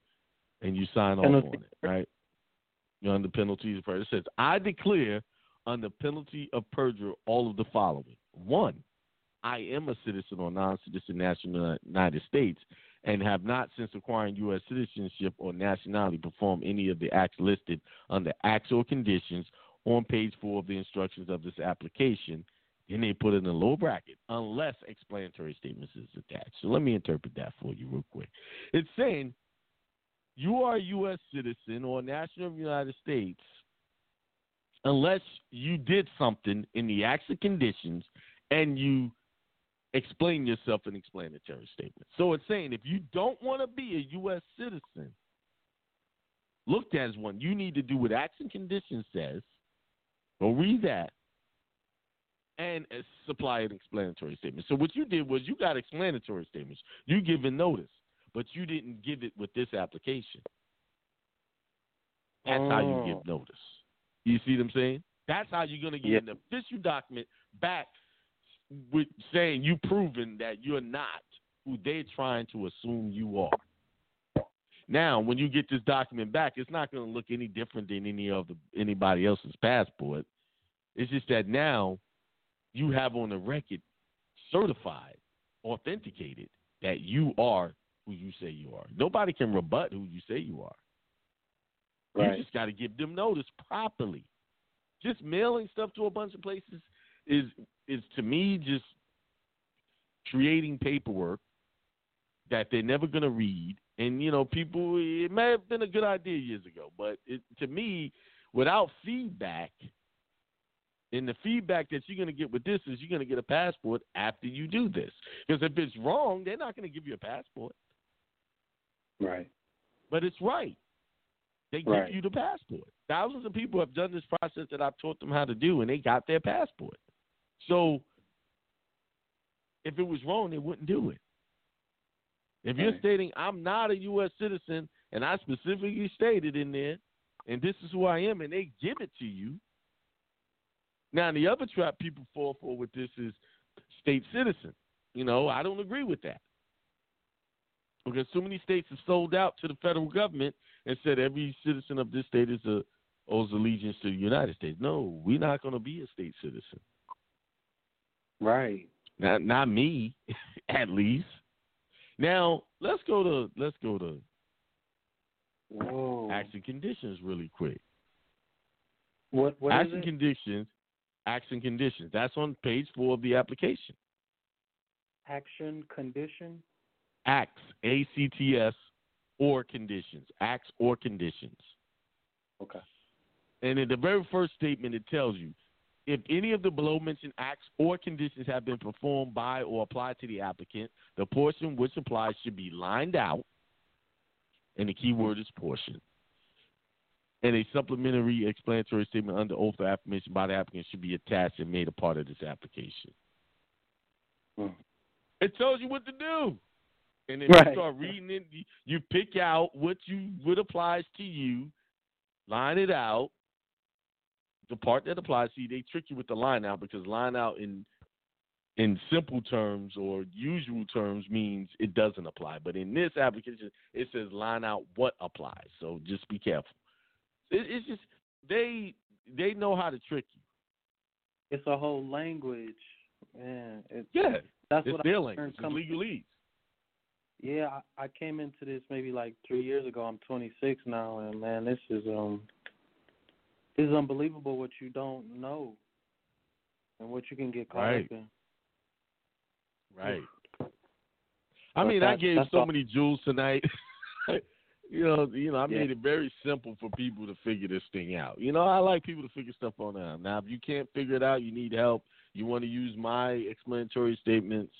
and you sign off Penalty. on it, right? You're under penalty of perjury. It says, I declare under penalty of perjury all of the following. One, I am a citizen or non-citizen national of the United States and have not since acquiring U.S. citizenship or nationality performed any of the acts listed under acts or conditions on page four of the instructions of this application. Then they put it in a low bracket unless explanatory statements is attached. So let me interpret that for you real quick. It's saying you are a U.S. citizen or national of the United States unless you did something in the acts and conditions and you explain yourself in explanatory statement. So it's saying if you don't want to be a U.S. citizen, looked at as one, you need to do what action and conditions says. Go read that and uh, supply an explanatory statement. So what you did was you got explanatory statements. You given notice, but you didn't give it with this application. That's how you Oh. give notice. You see what I'm saying? That's how you're going to get Yeah. an official document back with saying you proven that you're not who they're trying to assume you are. Now, when you get this document back, it's not going to look any different than any of the, anybody else's passport. It's just that now you have on the record certified, authenticated that you are who you say you are. Nobody can rebut who you say you are. Right. You just got to give them notice properly. Just mailing stuff to a bunch of places is is to me just creating paperwork that they're never going to read. And you know, people, it may have been a good idea years ago, but it, to me, without feedback, and the feedback that you're going to get with this is you're going to get a passport after you do this. Because if it's wrong, they're not going to give you a passport. Right. But it's right. They give Right. you the passport. Thousands of people have done this process that I've taught them how to do, and they got their passport. So if it was wrong, they wouldn't do it. If you're Right. stating I'm not a U.S. citizen, and I specifically stated in there, and this is who I am, and they give it to you. Now, the other trap people fall for with this is state citizen. You know, I don't agree with that because so many states have sold out to the federal government and said every citizen of this state is a owes allegiance to the United States. No, we're not going to be a state citizen. Right. Not not me, *laughs* at least. Now let's go to let's go to Whoa. acts and conditions really quick. What what and conditions, acts and conditions. That's on page four of the application. Action condition. Acts, A C T S, or conditions. Acts or conditions. Okay. And in the very first statement, it tells you if any of the below mentioned acts or conditions have been performed by or applied to the applicant, the portion which applies should be lined out, and the key word is portion. And a supplementary explanatory statement under oath of affirmation by the applicant should be attached and made a part of this application. Hmm. It tells you what to do. And then Right. you start reading it, you- you pick out what you what applies to you, line it out. The part that applies, see, they trick you with the line out because line out in in simple terms or usual terms means it doesn't apply. But in this application, it says line out what applies. So just be careful. It, it's just they they know how to trick you. It's a whole language, man. It's, Yeah, that's it's what their I language. It's legalese. Yeah, I, I came into this maybe like three years ago. I'm 26 now, and man, this is um, is unbelievable what you don't know, and what you can get caught Right. up in. Right. I But mean, I gave so all- many jewels tonight. *laughs* you know, you know, I Yeah. made it very simple for people to figure this thing out. You know, I like people to figure stuff on out. Now, if you can't figure it out, you need help. You want to use my explanatory statements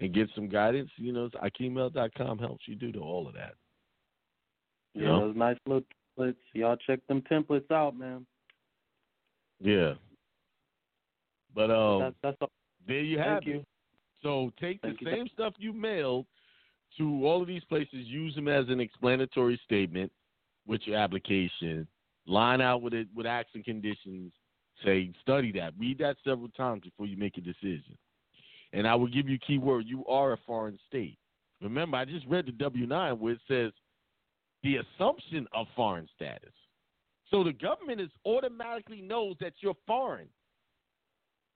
and get some guidance. You know, akiemel.com helps you do to all of that. You Yeah, know? those nice little templates. Y'all check them templates out, man. Yeah. But um, that's that's all. there you Thank have you. it. So take Thank the you. same stuff you mailed to all of these places, use them as an explanatory statement with your application. Line out with it with acts and conditions. Say study that. Read that several times before you make a decision. And I will give you a key word. You are a foreign state. Remember, I just read the W nine where it says the assumption of foreign status. So the government is automatically knows that you're foreign.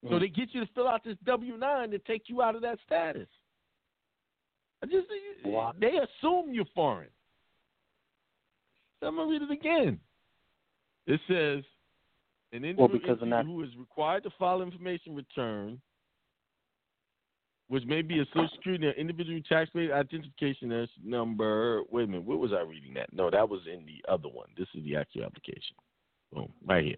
So Mm. they get you to fill out this W nine to take you out of that status. I just Wow. they assume you're foreign. So I'm gonna read it again. It says an Well, individual that- who is required to file information return, which may be a social security or individual taxpayer identification number. Wait a minute, where was I reading that? No, that was in the other one. This is the actual application. Boom, right here.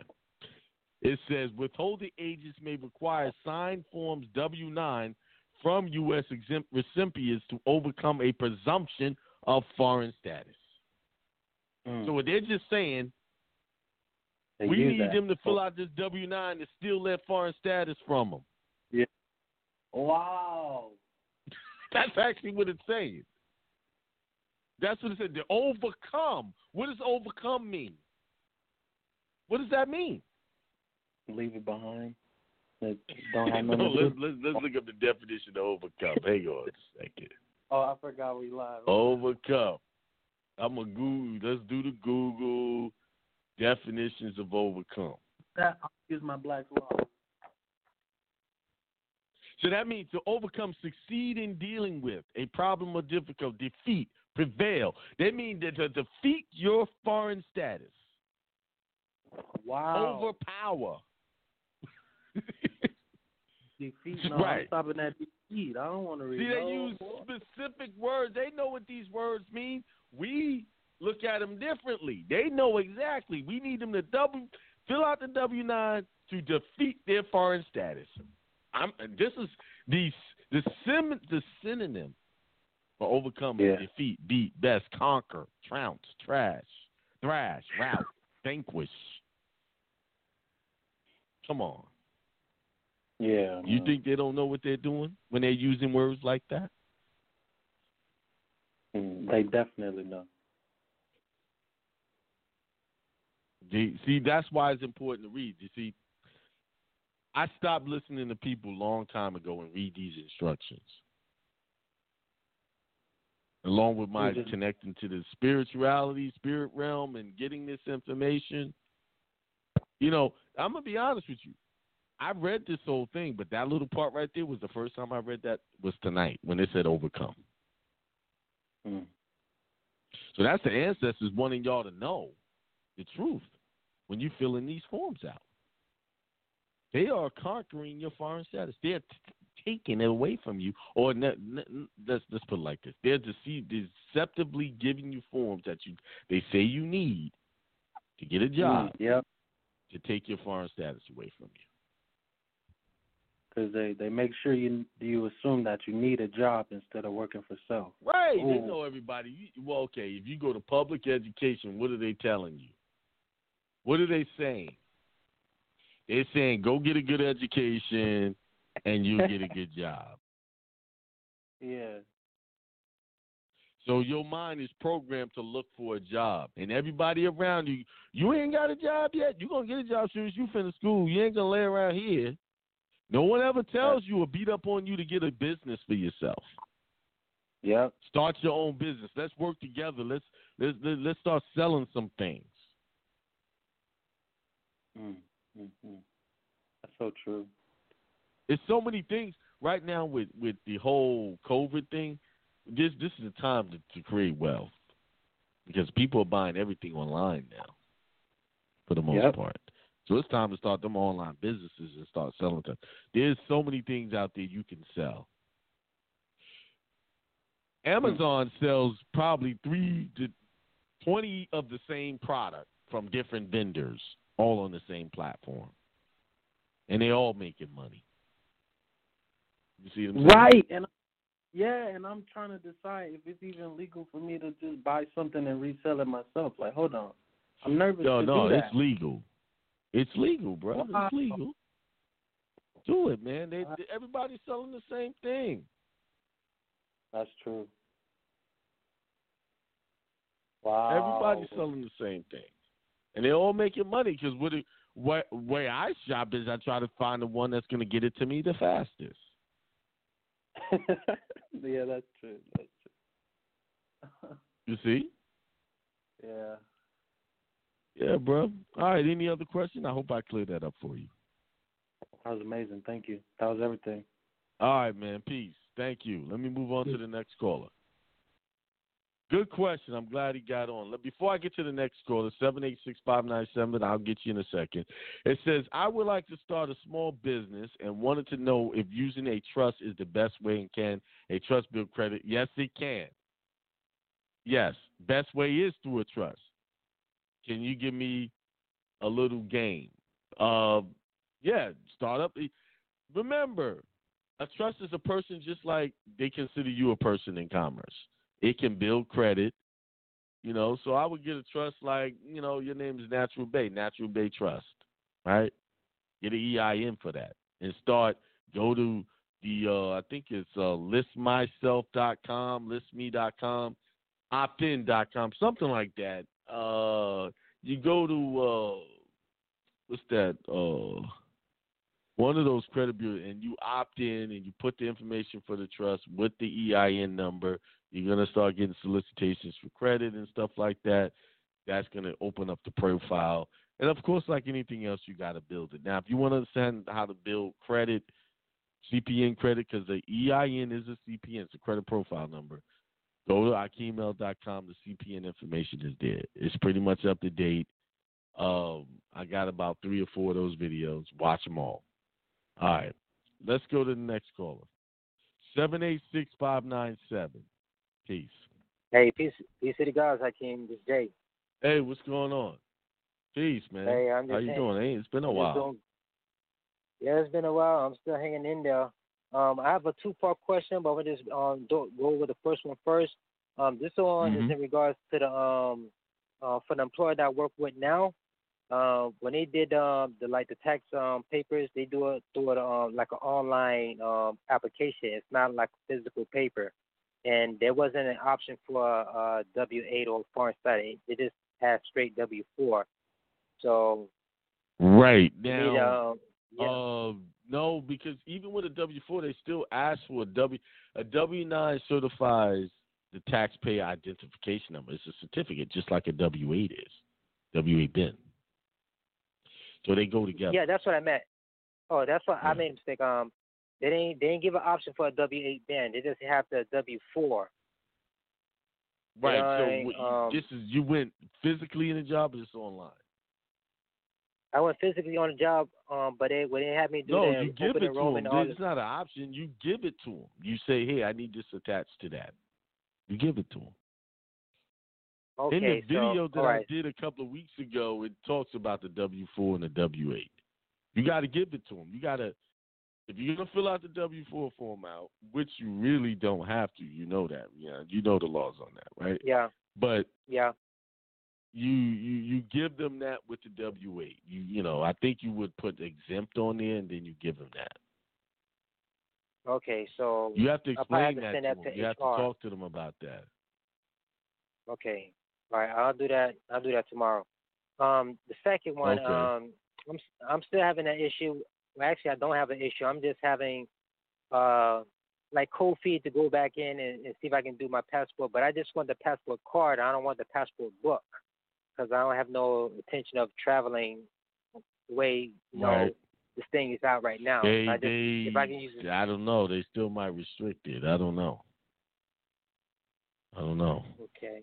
It says withholding agents may require signed forms W 9 from U.S. exempt recipients to overcome a presumption of foreign status. Mm. So what they're just saying, They we need that. them to fill out this W 9 to steal that foreign status from them. Wow. *laughs* That's actually what it's saying. That's what it said. To overcome. What does overcome mean? What does that mean? Leave it behind. That don't *laughs* have no, let's, let's, let's look up the definition of overcome. Hang on a second. Oh, I forgot we live. Overcome. I'm a Google. Let's do the Google definitions of overcome. That, I'll use my black law. So that means to overcome, succeed in dealing with a problem or difficulty, defeat, prevail. That means that to defeat your foreign status, Wow. overpower. *laughs* defeat. No, Right. I'm stopping at defeat. I don't want to read. See, they use specific words. They know what these words mean. We look at them differently. They know exactly. We need them to double fill out the W nine to defeat their foreign status. I'm. This is the the sim the synonym for overcome, Yeah. defeat, beat, best, conquer, trounce, trash, thrash, rout, *laughs* vanquish. Come on. Yeah. You think they don't know what they're doing when they're using words like that? Mm, They definitely know. See, that's why it's important to read. You see, I stopped listening to people a long time ago and read these instructions. Along with my Mhm. connecting to the spirituality, spirit realm, and getting this information. You know, I'm gonna be honest with you. I read this whole thing, but that little part right there was the first time I read that was tonight when it said overcome. Mm. So that's the ancestors wanting y'all to know the truth when you're filling these forms out. They are conquering your foreign status. They're t- taking it away from you, or ne- ne- let's let's put it like this: they're deceive- deceptively giving you forms that you they say you need to get a job Mm, yep. to take your foreign status away from you. Because they they make sure you you assume that you need a job instead of working for self. Right? They know everybody. Well, okay, if you go to public education, what are they telling you? What are they saying? They're saying go get a good education and you'll get a *laughs* good job. Yeah. So your mind is programmed to look for a job, and everybody around you, you ain't got a job yet. You're gonna get a job as soon as you finish school. You ain't gonna lay around here No one ever tells you or beat up on you to get a business for yourself. Yep. Start your own business. Let's work together. Let's let's let's start selling some things. Mm, mm, mm. That's so true. It's so many things right now with with the whole COVID thing. This this is the time to, to create wealth because people are buying everything online now, for the most Yep. part. So it's time to start them online businesses and start selling them. There's so many things out there you can sell. Amazon sells probably three to twenty of the same product from different vendors, all on the same platform, and they all making money. You see what Right. And yeah, and I'm trying to decide if it's even legal for me to just buy something and resell it myself. Like, hold on. I'm nervous No, to no, do that. it's legal. It's legal, bro. Wow. It's legal. Do it, man. They, they- everybody's selling the same thing. That's true. Wow. Everybody's selling the same thing, and they're all making money because what it- where I shop is I try to find the one that's going to get it to me the fastest. *laughs* yeah, that's true. That's true. *laughs* You see? yeah. Yeah, bro. All right. Any other question? I hope I cleared that up for you. That was amazing. Thank you. That was everything. All right, man. Peace. Thank you. Let me move on to the next caller. Good question. I'm glad he got on. Before I get to the next caller, 786-597, I'll get you in a second. It says, I would like to start a small business and wanted to know if using a trust is the best way and can a trust build credit? Yes, it can. Yes. Best way is through a trust. Can you give me a little game? Uh, yeah, start up. Remember, a trust is a person just like they consider you a person in commerce. It can build credit, you know. So I would get a trust like, you know, your name is Natural Bey, Natural Bey Trust, right? Get an EIN for that and start. Go to the, uh, I think it's uh, listmyself.com, listme.com, optin.com, something like that. Uh, you go to uh, what's that? Uh, one of those credit bureaus, and you opt in and you put the information for the trust with the EIN number. You're gonna start getting solicitations for credit and stuff like that. That's gonna open up the profile, and of course, like anything else, you got to build it. Now, if you want to understand how to build credit, CPN credit, because the EIN is a CPN, it's a credit profile number. Go to akiemel.com. The CPN information is there. It's pretty much up to date. Um, I got about three or four of those videos. Watch them all. All right. Let's go to the next caller. 786-597. Peace. Hey, peace, peace to the gods. I came this day. Hey, what's going on? Peace, man. Hey, I'm just How you saying- doing? Hey, it's been a I'm while. doing- yeah, it's been a while. I'm still hanging in there. Um, I have a two-part question, but we'll just um go over the first one first. Um, this one is Mhm. in regards to the um uh for the employer that I work with now. Uh, when they did um the like the tax um papers, they do it through it um like an online um application. It's not like physical paper, and there wasn't an option for uh W eight or foreign study. They just had straight W four. So Right. we need Now, um yeah. uh, no, because even with a W four, they still ask for a W. A W nine certifies the taxpayer identification number. It's a certificate, just like a W eight is. W eight BEN. So they go together. Yeah, that's what I meant. Oh, that's what Yeah. I made a mistake. Um, they didn't they didn't give an option for a W eight BEN. They just have the W four. right. So um, this is you went physically in the job, or just online? I went physically on the job, um, but they when they had me do No, the you give it to them. It's not an option. You give it to them. You say, "Hey, I need this attached to that." You give it to them. okay, In the video so, that all I did a couple of weeks ago, it talks about the W four and the W eight. You got to give it to them. You got to, if you're gonna fill out the W four form out, which you really don't have to. You know that. Yeah, you know the laws on that, right? Yeah, But yeah. you you you give them that with the W eight. You you know I think you would put exempt on there and then you give them that. Okay, so You have to I'll have explain to that send to that them. to You have to talk to them about that. okay, all right. I'll do that. I'll do that tomorrow. Um, the second one, Okay. um, I'm I'm still having that issue. Well, actually, I don't have an issue. I'm just having uh like cold feet to go back in and, and see if I can do my passport. But I just want the passport card. I don't want the passport book because I don't have no intention of traveling the way you know Right. this thing is out right now. They, I just, they, if I can use it, I don't know. They still might restrict it. I don't know. I don't know. okay,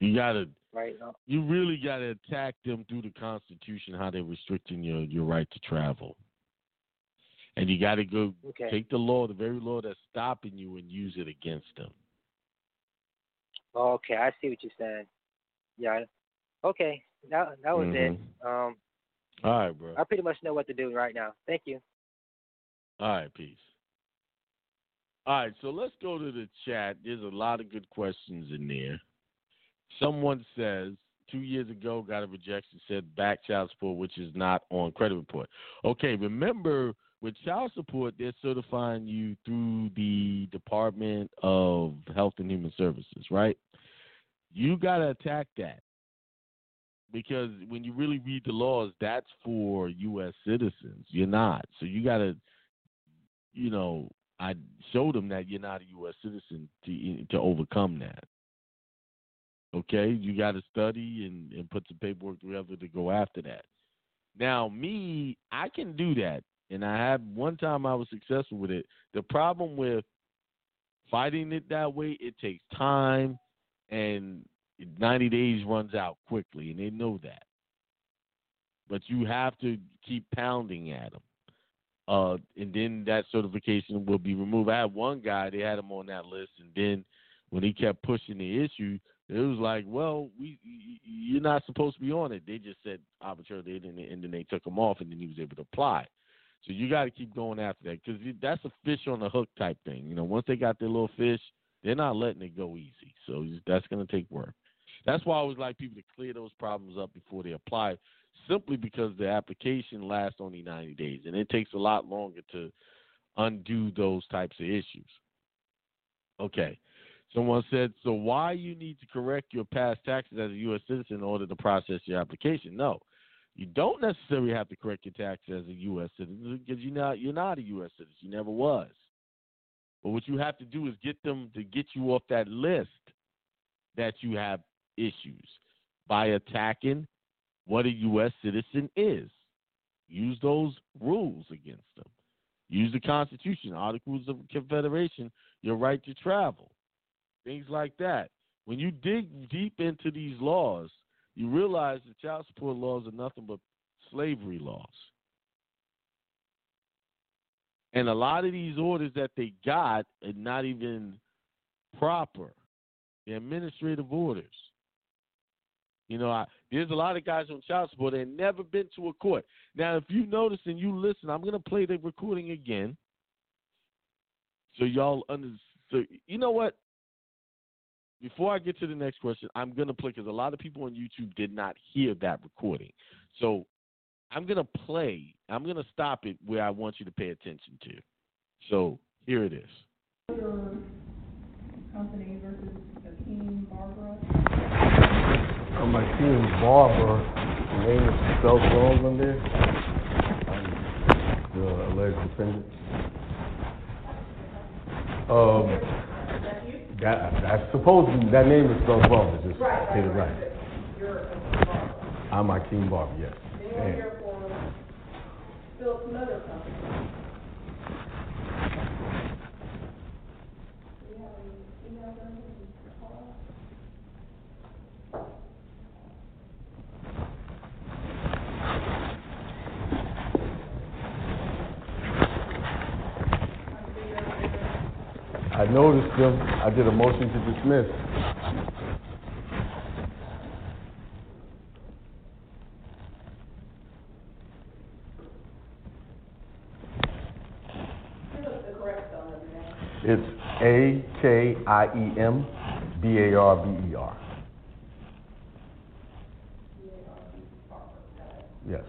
You gotta, right? Uh, you really gotta attack them through the Constitution, how they're restricting your your right to travel. And you gotta go Okay. take the law, the very law that's stopping you, and use it against them. Okay, I see what you're saying. Yeah. Okay, that that was it. Um, All right, bro. I pretty much know what to do right now. Thank you. All right, peace. All right, so let's go to the chat. There's a lot of good questions in there. Someone says two years ago got a rejection, said back child support, which is not on credit report. Okay, remember with child support, they're certifying you through the Department of Health and Human Services, right? You got to attack that because when you really read the laws, that's for U.S. citizens. You're not. So you got to, you know, I showed them that you're not a U.S. citizen to to overcome that. Okay, you got to study and, and put some paperwork together to go after that. Now, me, I can do that, and I had one time I was successful with it. The problem with fighting it that way, it takes time, and 90 days runs out quickly, and they know that. But you have to keep pounding at them. Uh, and then that certification will be removed. I had one guy; they had him on that list, and then when he kept pushing the issue, it was like, well, we you're not supposed to be on it. They just said arbitrarily, and and then they took him off, and then he was able to apply. So you got to keep going after that because that's a fish on the hook type thing. You know, once they got their little fish, they're not letting it go easy. So that's going to take work. That's why I always like people to clear those problems up before they apply, simply because the application lasts only 90 days, and it takes a lot longer to undo those types of issues. Okay. Someone said, so why you need to correct your past taxes as a U.S. citizen in order to process your application? No, you don't necessarily have to correct your taxes as a U.S. citizen because you're not you're not a U.S. citizen. You never was. But what you have to do is get them to get you off that list that you have issues by attacking what a U.S. citizen is. Use those rules against them. Use the Constitution, Articles of Confederation, your right to travel, things like that. When you dig deep into these laws, you realize the child support laws are nothing but slavery laws. And a lot of these orders that they got are not even proper. Administrative orders. You know, I, there's a lot of guys on child support that never been to a court. Now, if you notice and you listen, I'm going to play the recording again, so y'all under. So you know what? Before I get to the next question, I'm going to play because a lot of people on YouTube did not hear that recording. So I'm going to play. I'm going to stop it where I want you to pay attention to. So here it is. Your company versus Akeem Barbara. I'm my team Barber. The name is spelled wrong on there. I'm the alleged defendant. Um, that, that's supposedly, that name is spelled wrong, it's just, get it right. You're Akeem Barbara. I'm Akeem Barber, yes. Then you're And here for Phillips Motor Company. Do you have any email anything to call? I noticed them, I did a motion to dismiss. It's A K I E M B A R B E R. Yes.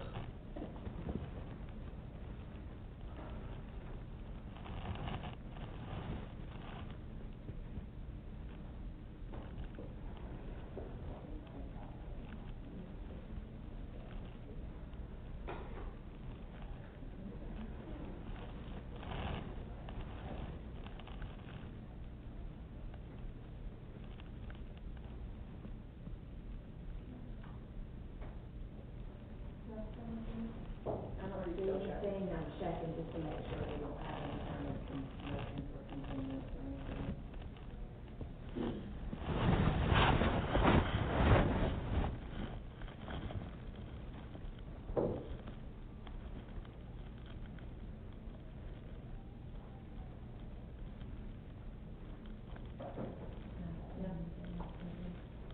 just to make sure they don't have any permits and motion for continuance or anything.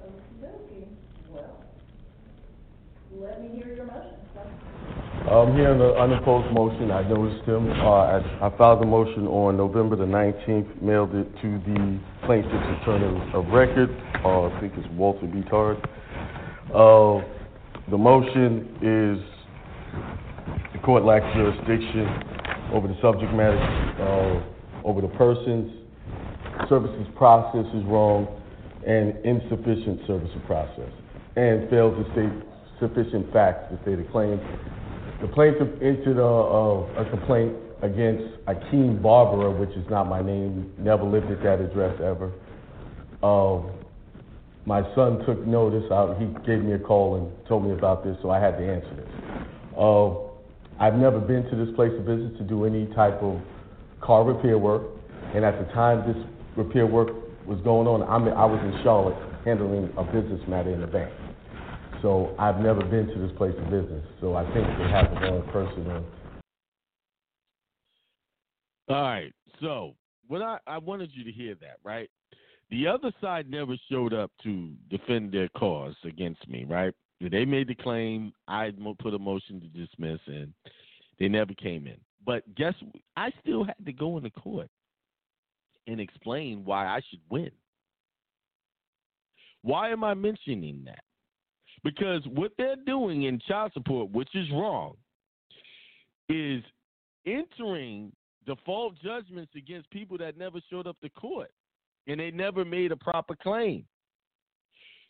Okey-dokey, well, let me hear your motion, sir. In the unopposed motion, I noticed him, uh, I, I filed a motion on November the nineteenth, mailed it to the plaintiff's attorney of record, uh, I think it's Walter B. Tard. Uh, the motion is the court lacks jurisdiction over the subject matter, uh, over the persons, services process is wrong, and insufficient service of process, and fails to state sufficient facts to state a claim. The plaintiff entered a, a, complaint against Akeem Barbara, which is not my name, never lived at that address ever. Uh, my son took notice, I, he gave me a call and told me about this, so I had to answer this. Uh, I've never been to this place of business to do any type of car repair work, and at the time this repair work was going on, I'm, I was in Charlotte handling a business matter in the bank. So I've never been to this place of business, so I think they have the wrong person on. All right. So what I, I wanted you to hear that, right? The other side never showed up to defend their cause against me, right? They made the claim. I put a motion to dismiss, and they never came in. But guess I still had to go into court and explain why I should win. Why am I mentioning that? Because what they're doing in child support, which is wrong, is entering default judgments against people that never showed up to court and they never made a proper claim.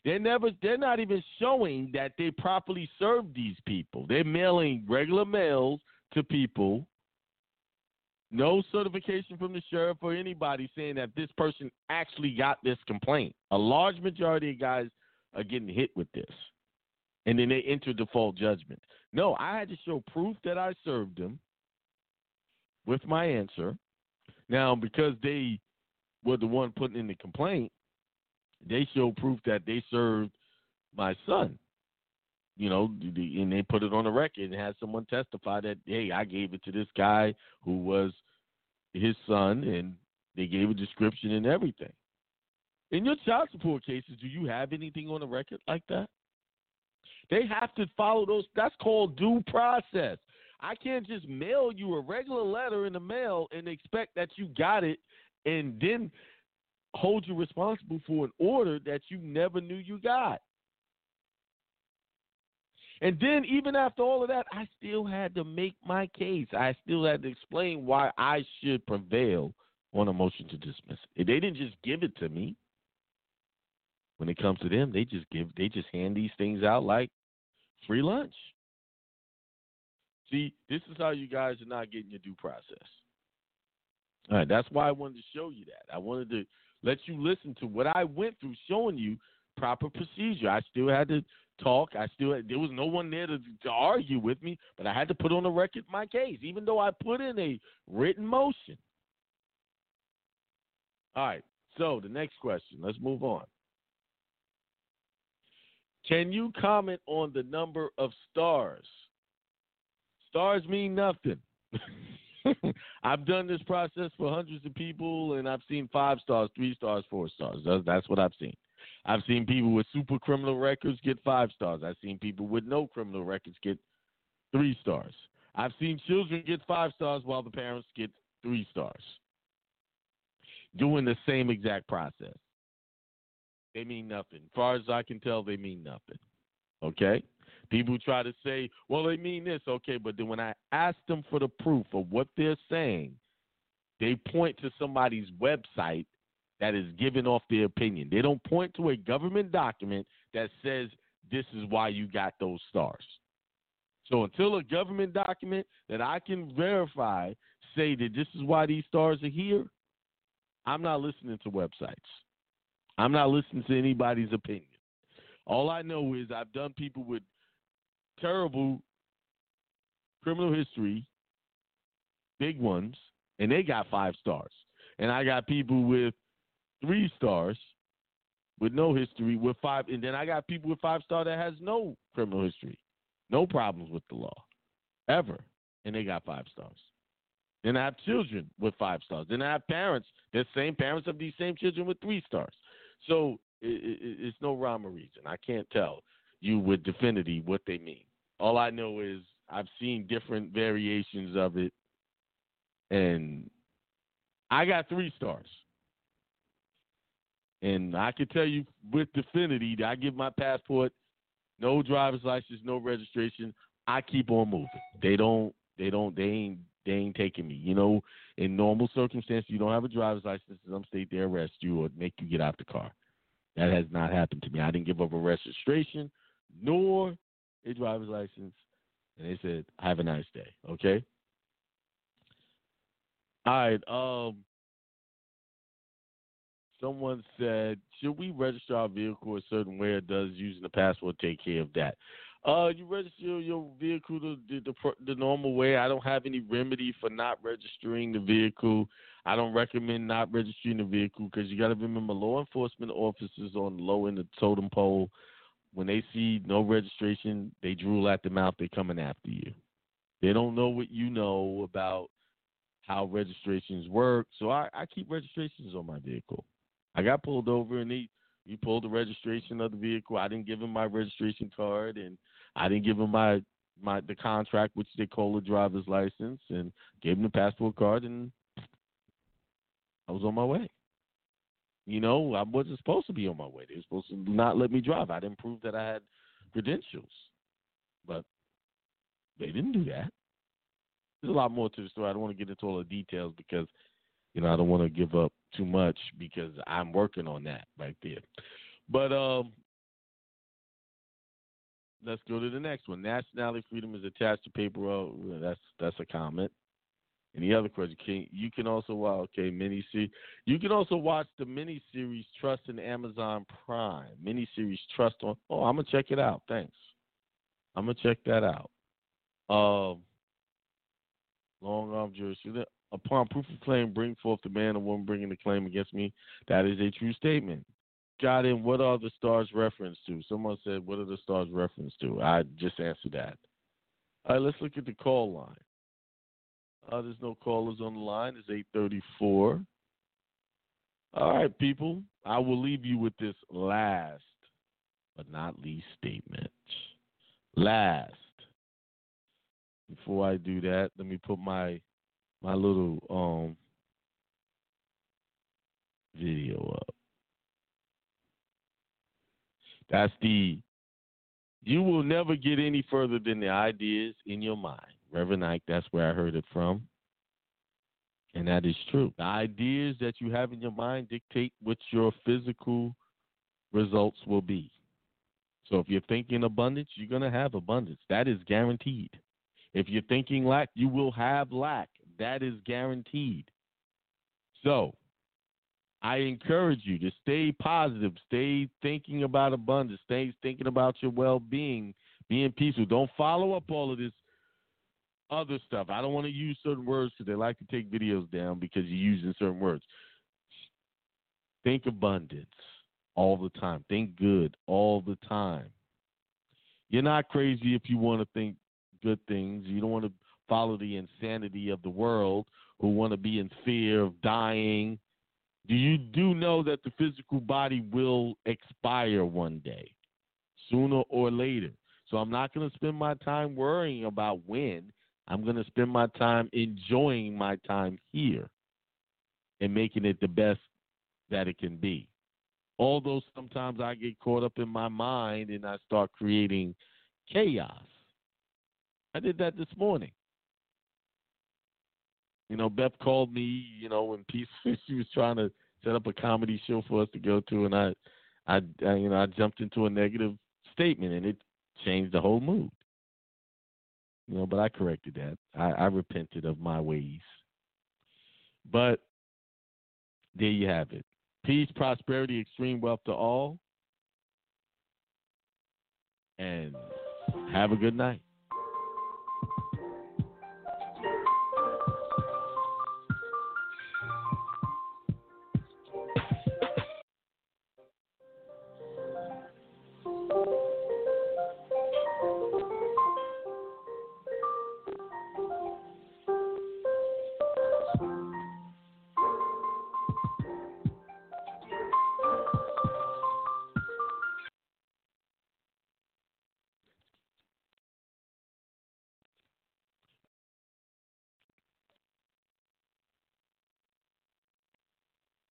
They're never they're not even showing that they properly served these people. They're mailing regular mails to people. No certification from the sheriff or anybody saying that this person actually got this complaint. A large majority of guys are getting hit with this. And then they enter default judgment. No, I had to show proof that I served them with my answer. Now, because they were the one putting in the complaint, they show proof that they served my son. You know, and they put it on the record and had someone testify that, hey, I gave it to this guy who was his son, and they gave a description and everything. In your child support cases, do you have anything on the record like that? They have to follow those. That's called due process. I can't just mail you a regular letter in the mail and expect that you got it and then hold you responsible for an order that you never knew you got. And then, even after all of that, I still had to make my case. I still had to explain why I should prevail on a motion to dismiss. They didn't just give it to me. When it comes to them, they just give, they just hand these things out like free lunch. See, this is how you guys are not getting your due process. All right, that's why I wanted to show you that. I wanted to let you listen to what I went through, showing you proper procedure. I still had to talk. I still had, there was no one there to, to argue with me, but I had to put on the record my case, even though I put in a written motion. All right. So the next question. Let's move on. Can you comment on the number of stars? Stars mean nothing. *laughs* I've done this process for hundreds of people, and I've seen five stars, three stars, four stars. That's, what I've seen. I've seen people with super criminal records get five stars. I've seen people with no criminal records get three stars. I've seen children get five stars while the parents get three stars. Doing the same exact process. They mean nothing. As far as I can tell, they mean nothing. Okay? People try to say, well, they mean this. Okay, but then when I ask them for the proof of what they're saying, they point to somebody's website that is giving off their opinion. They don't point to a government document that says this is why you got those stars. So until a government document that I can verify say that this is why these stars are here, I'm not listening to websites. I'm not listening to anybody's opinion. All I know is I've done people with terrible criminal history big ones, and they got five stars. And I got people with three stars with no history with five and then I got people with five star that has no criminal history. No problems with the law. Ever. And they got five stars. Then I have children with five stars. Then I have parents, the same parents of these same children with three stars. So it, it, it's no rhyme or reason. I can't tell you with definity what they mean. All I know is I've seen different variations of it, and I got three stars. And I can tell you with definity that I give my passport, no driver's license, no registration. I keep on moving. They don't. They don't. They ain't. They ain't taking me. You know, in normal circumstances, you don't have a driver's license in some state, they arrest you or make you get out the car. That has not happened to me. I didn't give up a registration nor a driver's license, and they said, "Have a nice day." Okay. All right. Um. Someone said, "Should we register our vehicle a certain way, or does using the passport take care of that?" Uh, you register your vehicle the, the the normal way. I don't have any remedy for not registering the vehicle. I don't recommend not registering the vehicle because you got to remember law enforcement officers on low end of the totem pole. When they see no registration, they drool at the mouth. They're coming after you. They don't know what you know about how registrations work. So I, I keep registrations on my vehicle. I got pulled over and he he pulled the registration of the vehicle. I didn't give him my registration card and I didn't give him my my the contract which they call a driver's license and gave him the passport card and I was on my way. You know, I wasn't supposed to be on my way. They were supposed to not let me drive. I didn't prove that I had credentials. But they didn't do that. There's a lot more to the story. I don't want to get into all the details because, you know, I don't want to give up too much because I'm working on that right there. But um let's go to the next one. Nationality freedom is attached to paper. Well, that's that's a comment. Any other question? Can, you can also watch okay mini series. You can also watch the mini series Trust in Amazon Prime. Mini series Trust on. Oh, I'm gonna check it out. Thanks. I'm gonna check that out. Um, long arm jersey. Upon proof of claim, bring forth the man or woman bringing the claim against me. That is a true statement. Got in. What are the stars referenced to? Someone said, "What are the stars referenced to?" I just answered that. All right, let's look at the call line. Uh, there's no callers on the line. It's 834. All right, people. I will leave you with this last but not least statement. Last. Before I do that, let me put my my little um video up. That's the you will never get any further than the ideas in your mind. Reverend Ike, that's where I heard it from. And that is true. The ideas that you have in your mind dictate what your physical results will be. So if you're thinking abundance, you're going to have abundance. That is guaranteed. If you're thinking lack, you will have lack. That is guaranteed. So I encourage you to stay positive, stay thinking about abundance, stay thinking about your well being, being peaceful. Don't follow up all of this other stuff. I don't want to use certain words because they like to take videos down because you're using certain words. Think abundance all the time. Think good all the time. You're not crazy if you want to think good things. You don't want to follow the insanity of the world who want to be in fear of dying. Do you do know that the physical body will expire one day, sooner or later? So I'm not going to spend my time worrying about when. I'm going to spend my time enjoying my time here and making it the best that it can be. Although sometimes I get caught up in my mind and I start creating chaos. I did that this morning. You know, Beth called me, you know, when peace *laughs* she was trying to set up a comedy show for us to go to and I I, I you know, I jumped into a negative statement and it changed the whole mood. You know, but I corrected that. I, I repented of my ways. But there you have it. Peace, prosperity, extreme wealth to all. And have a good night.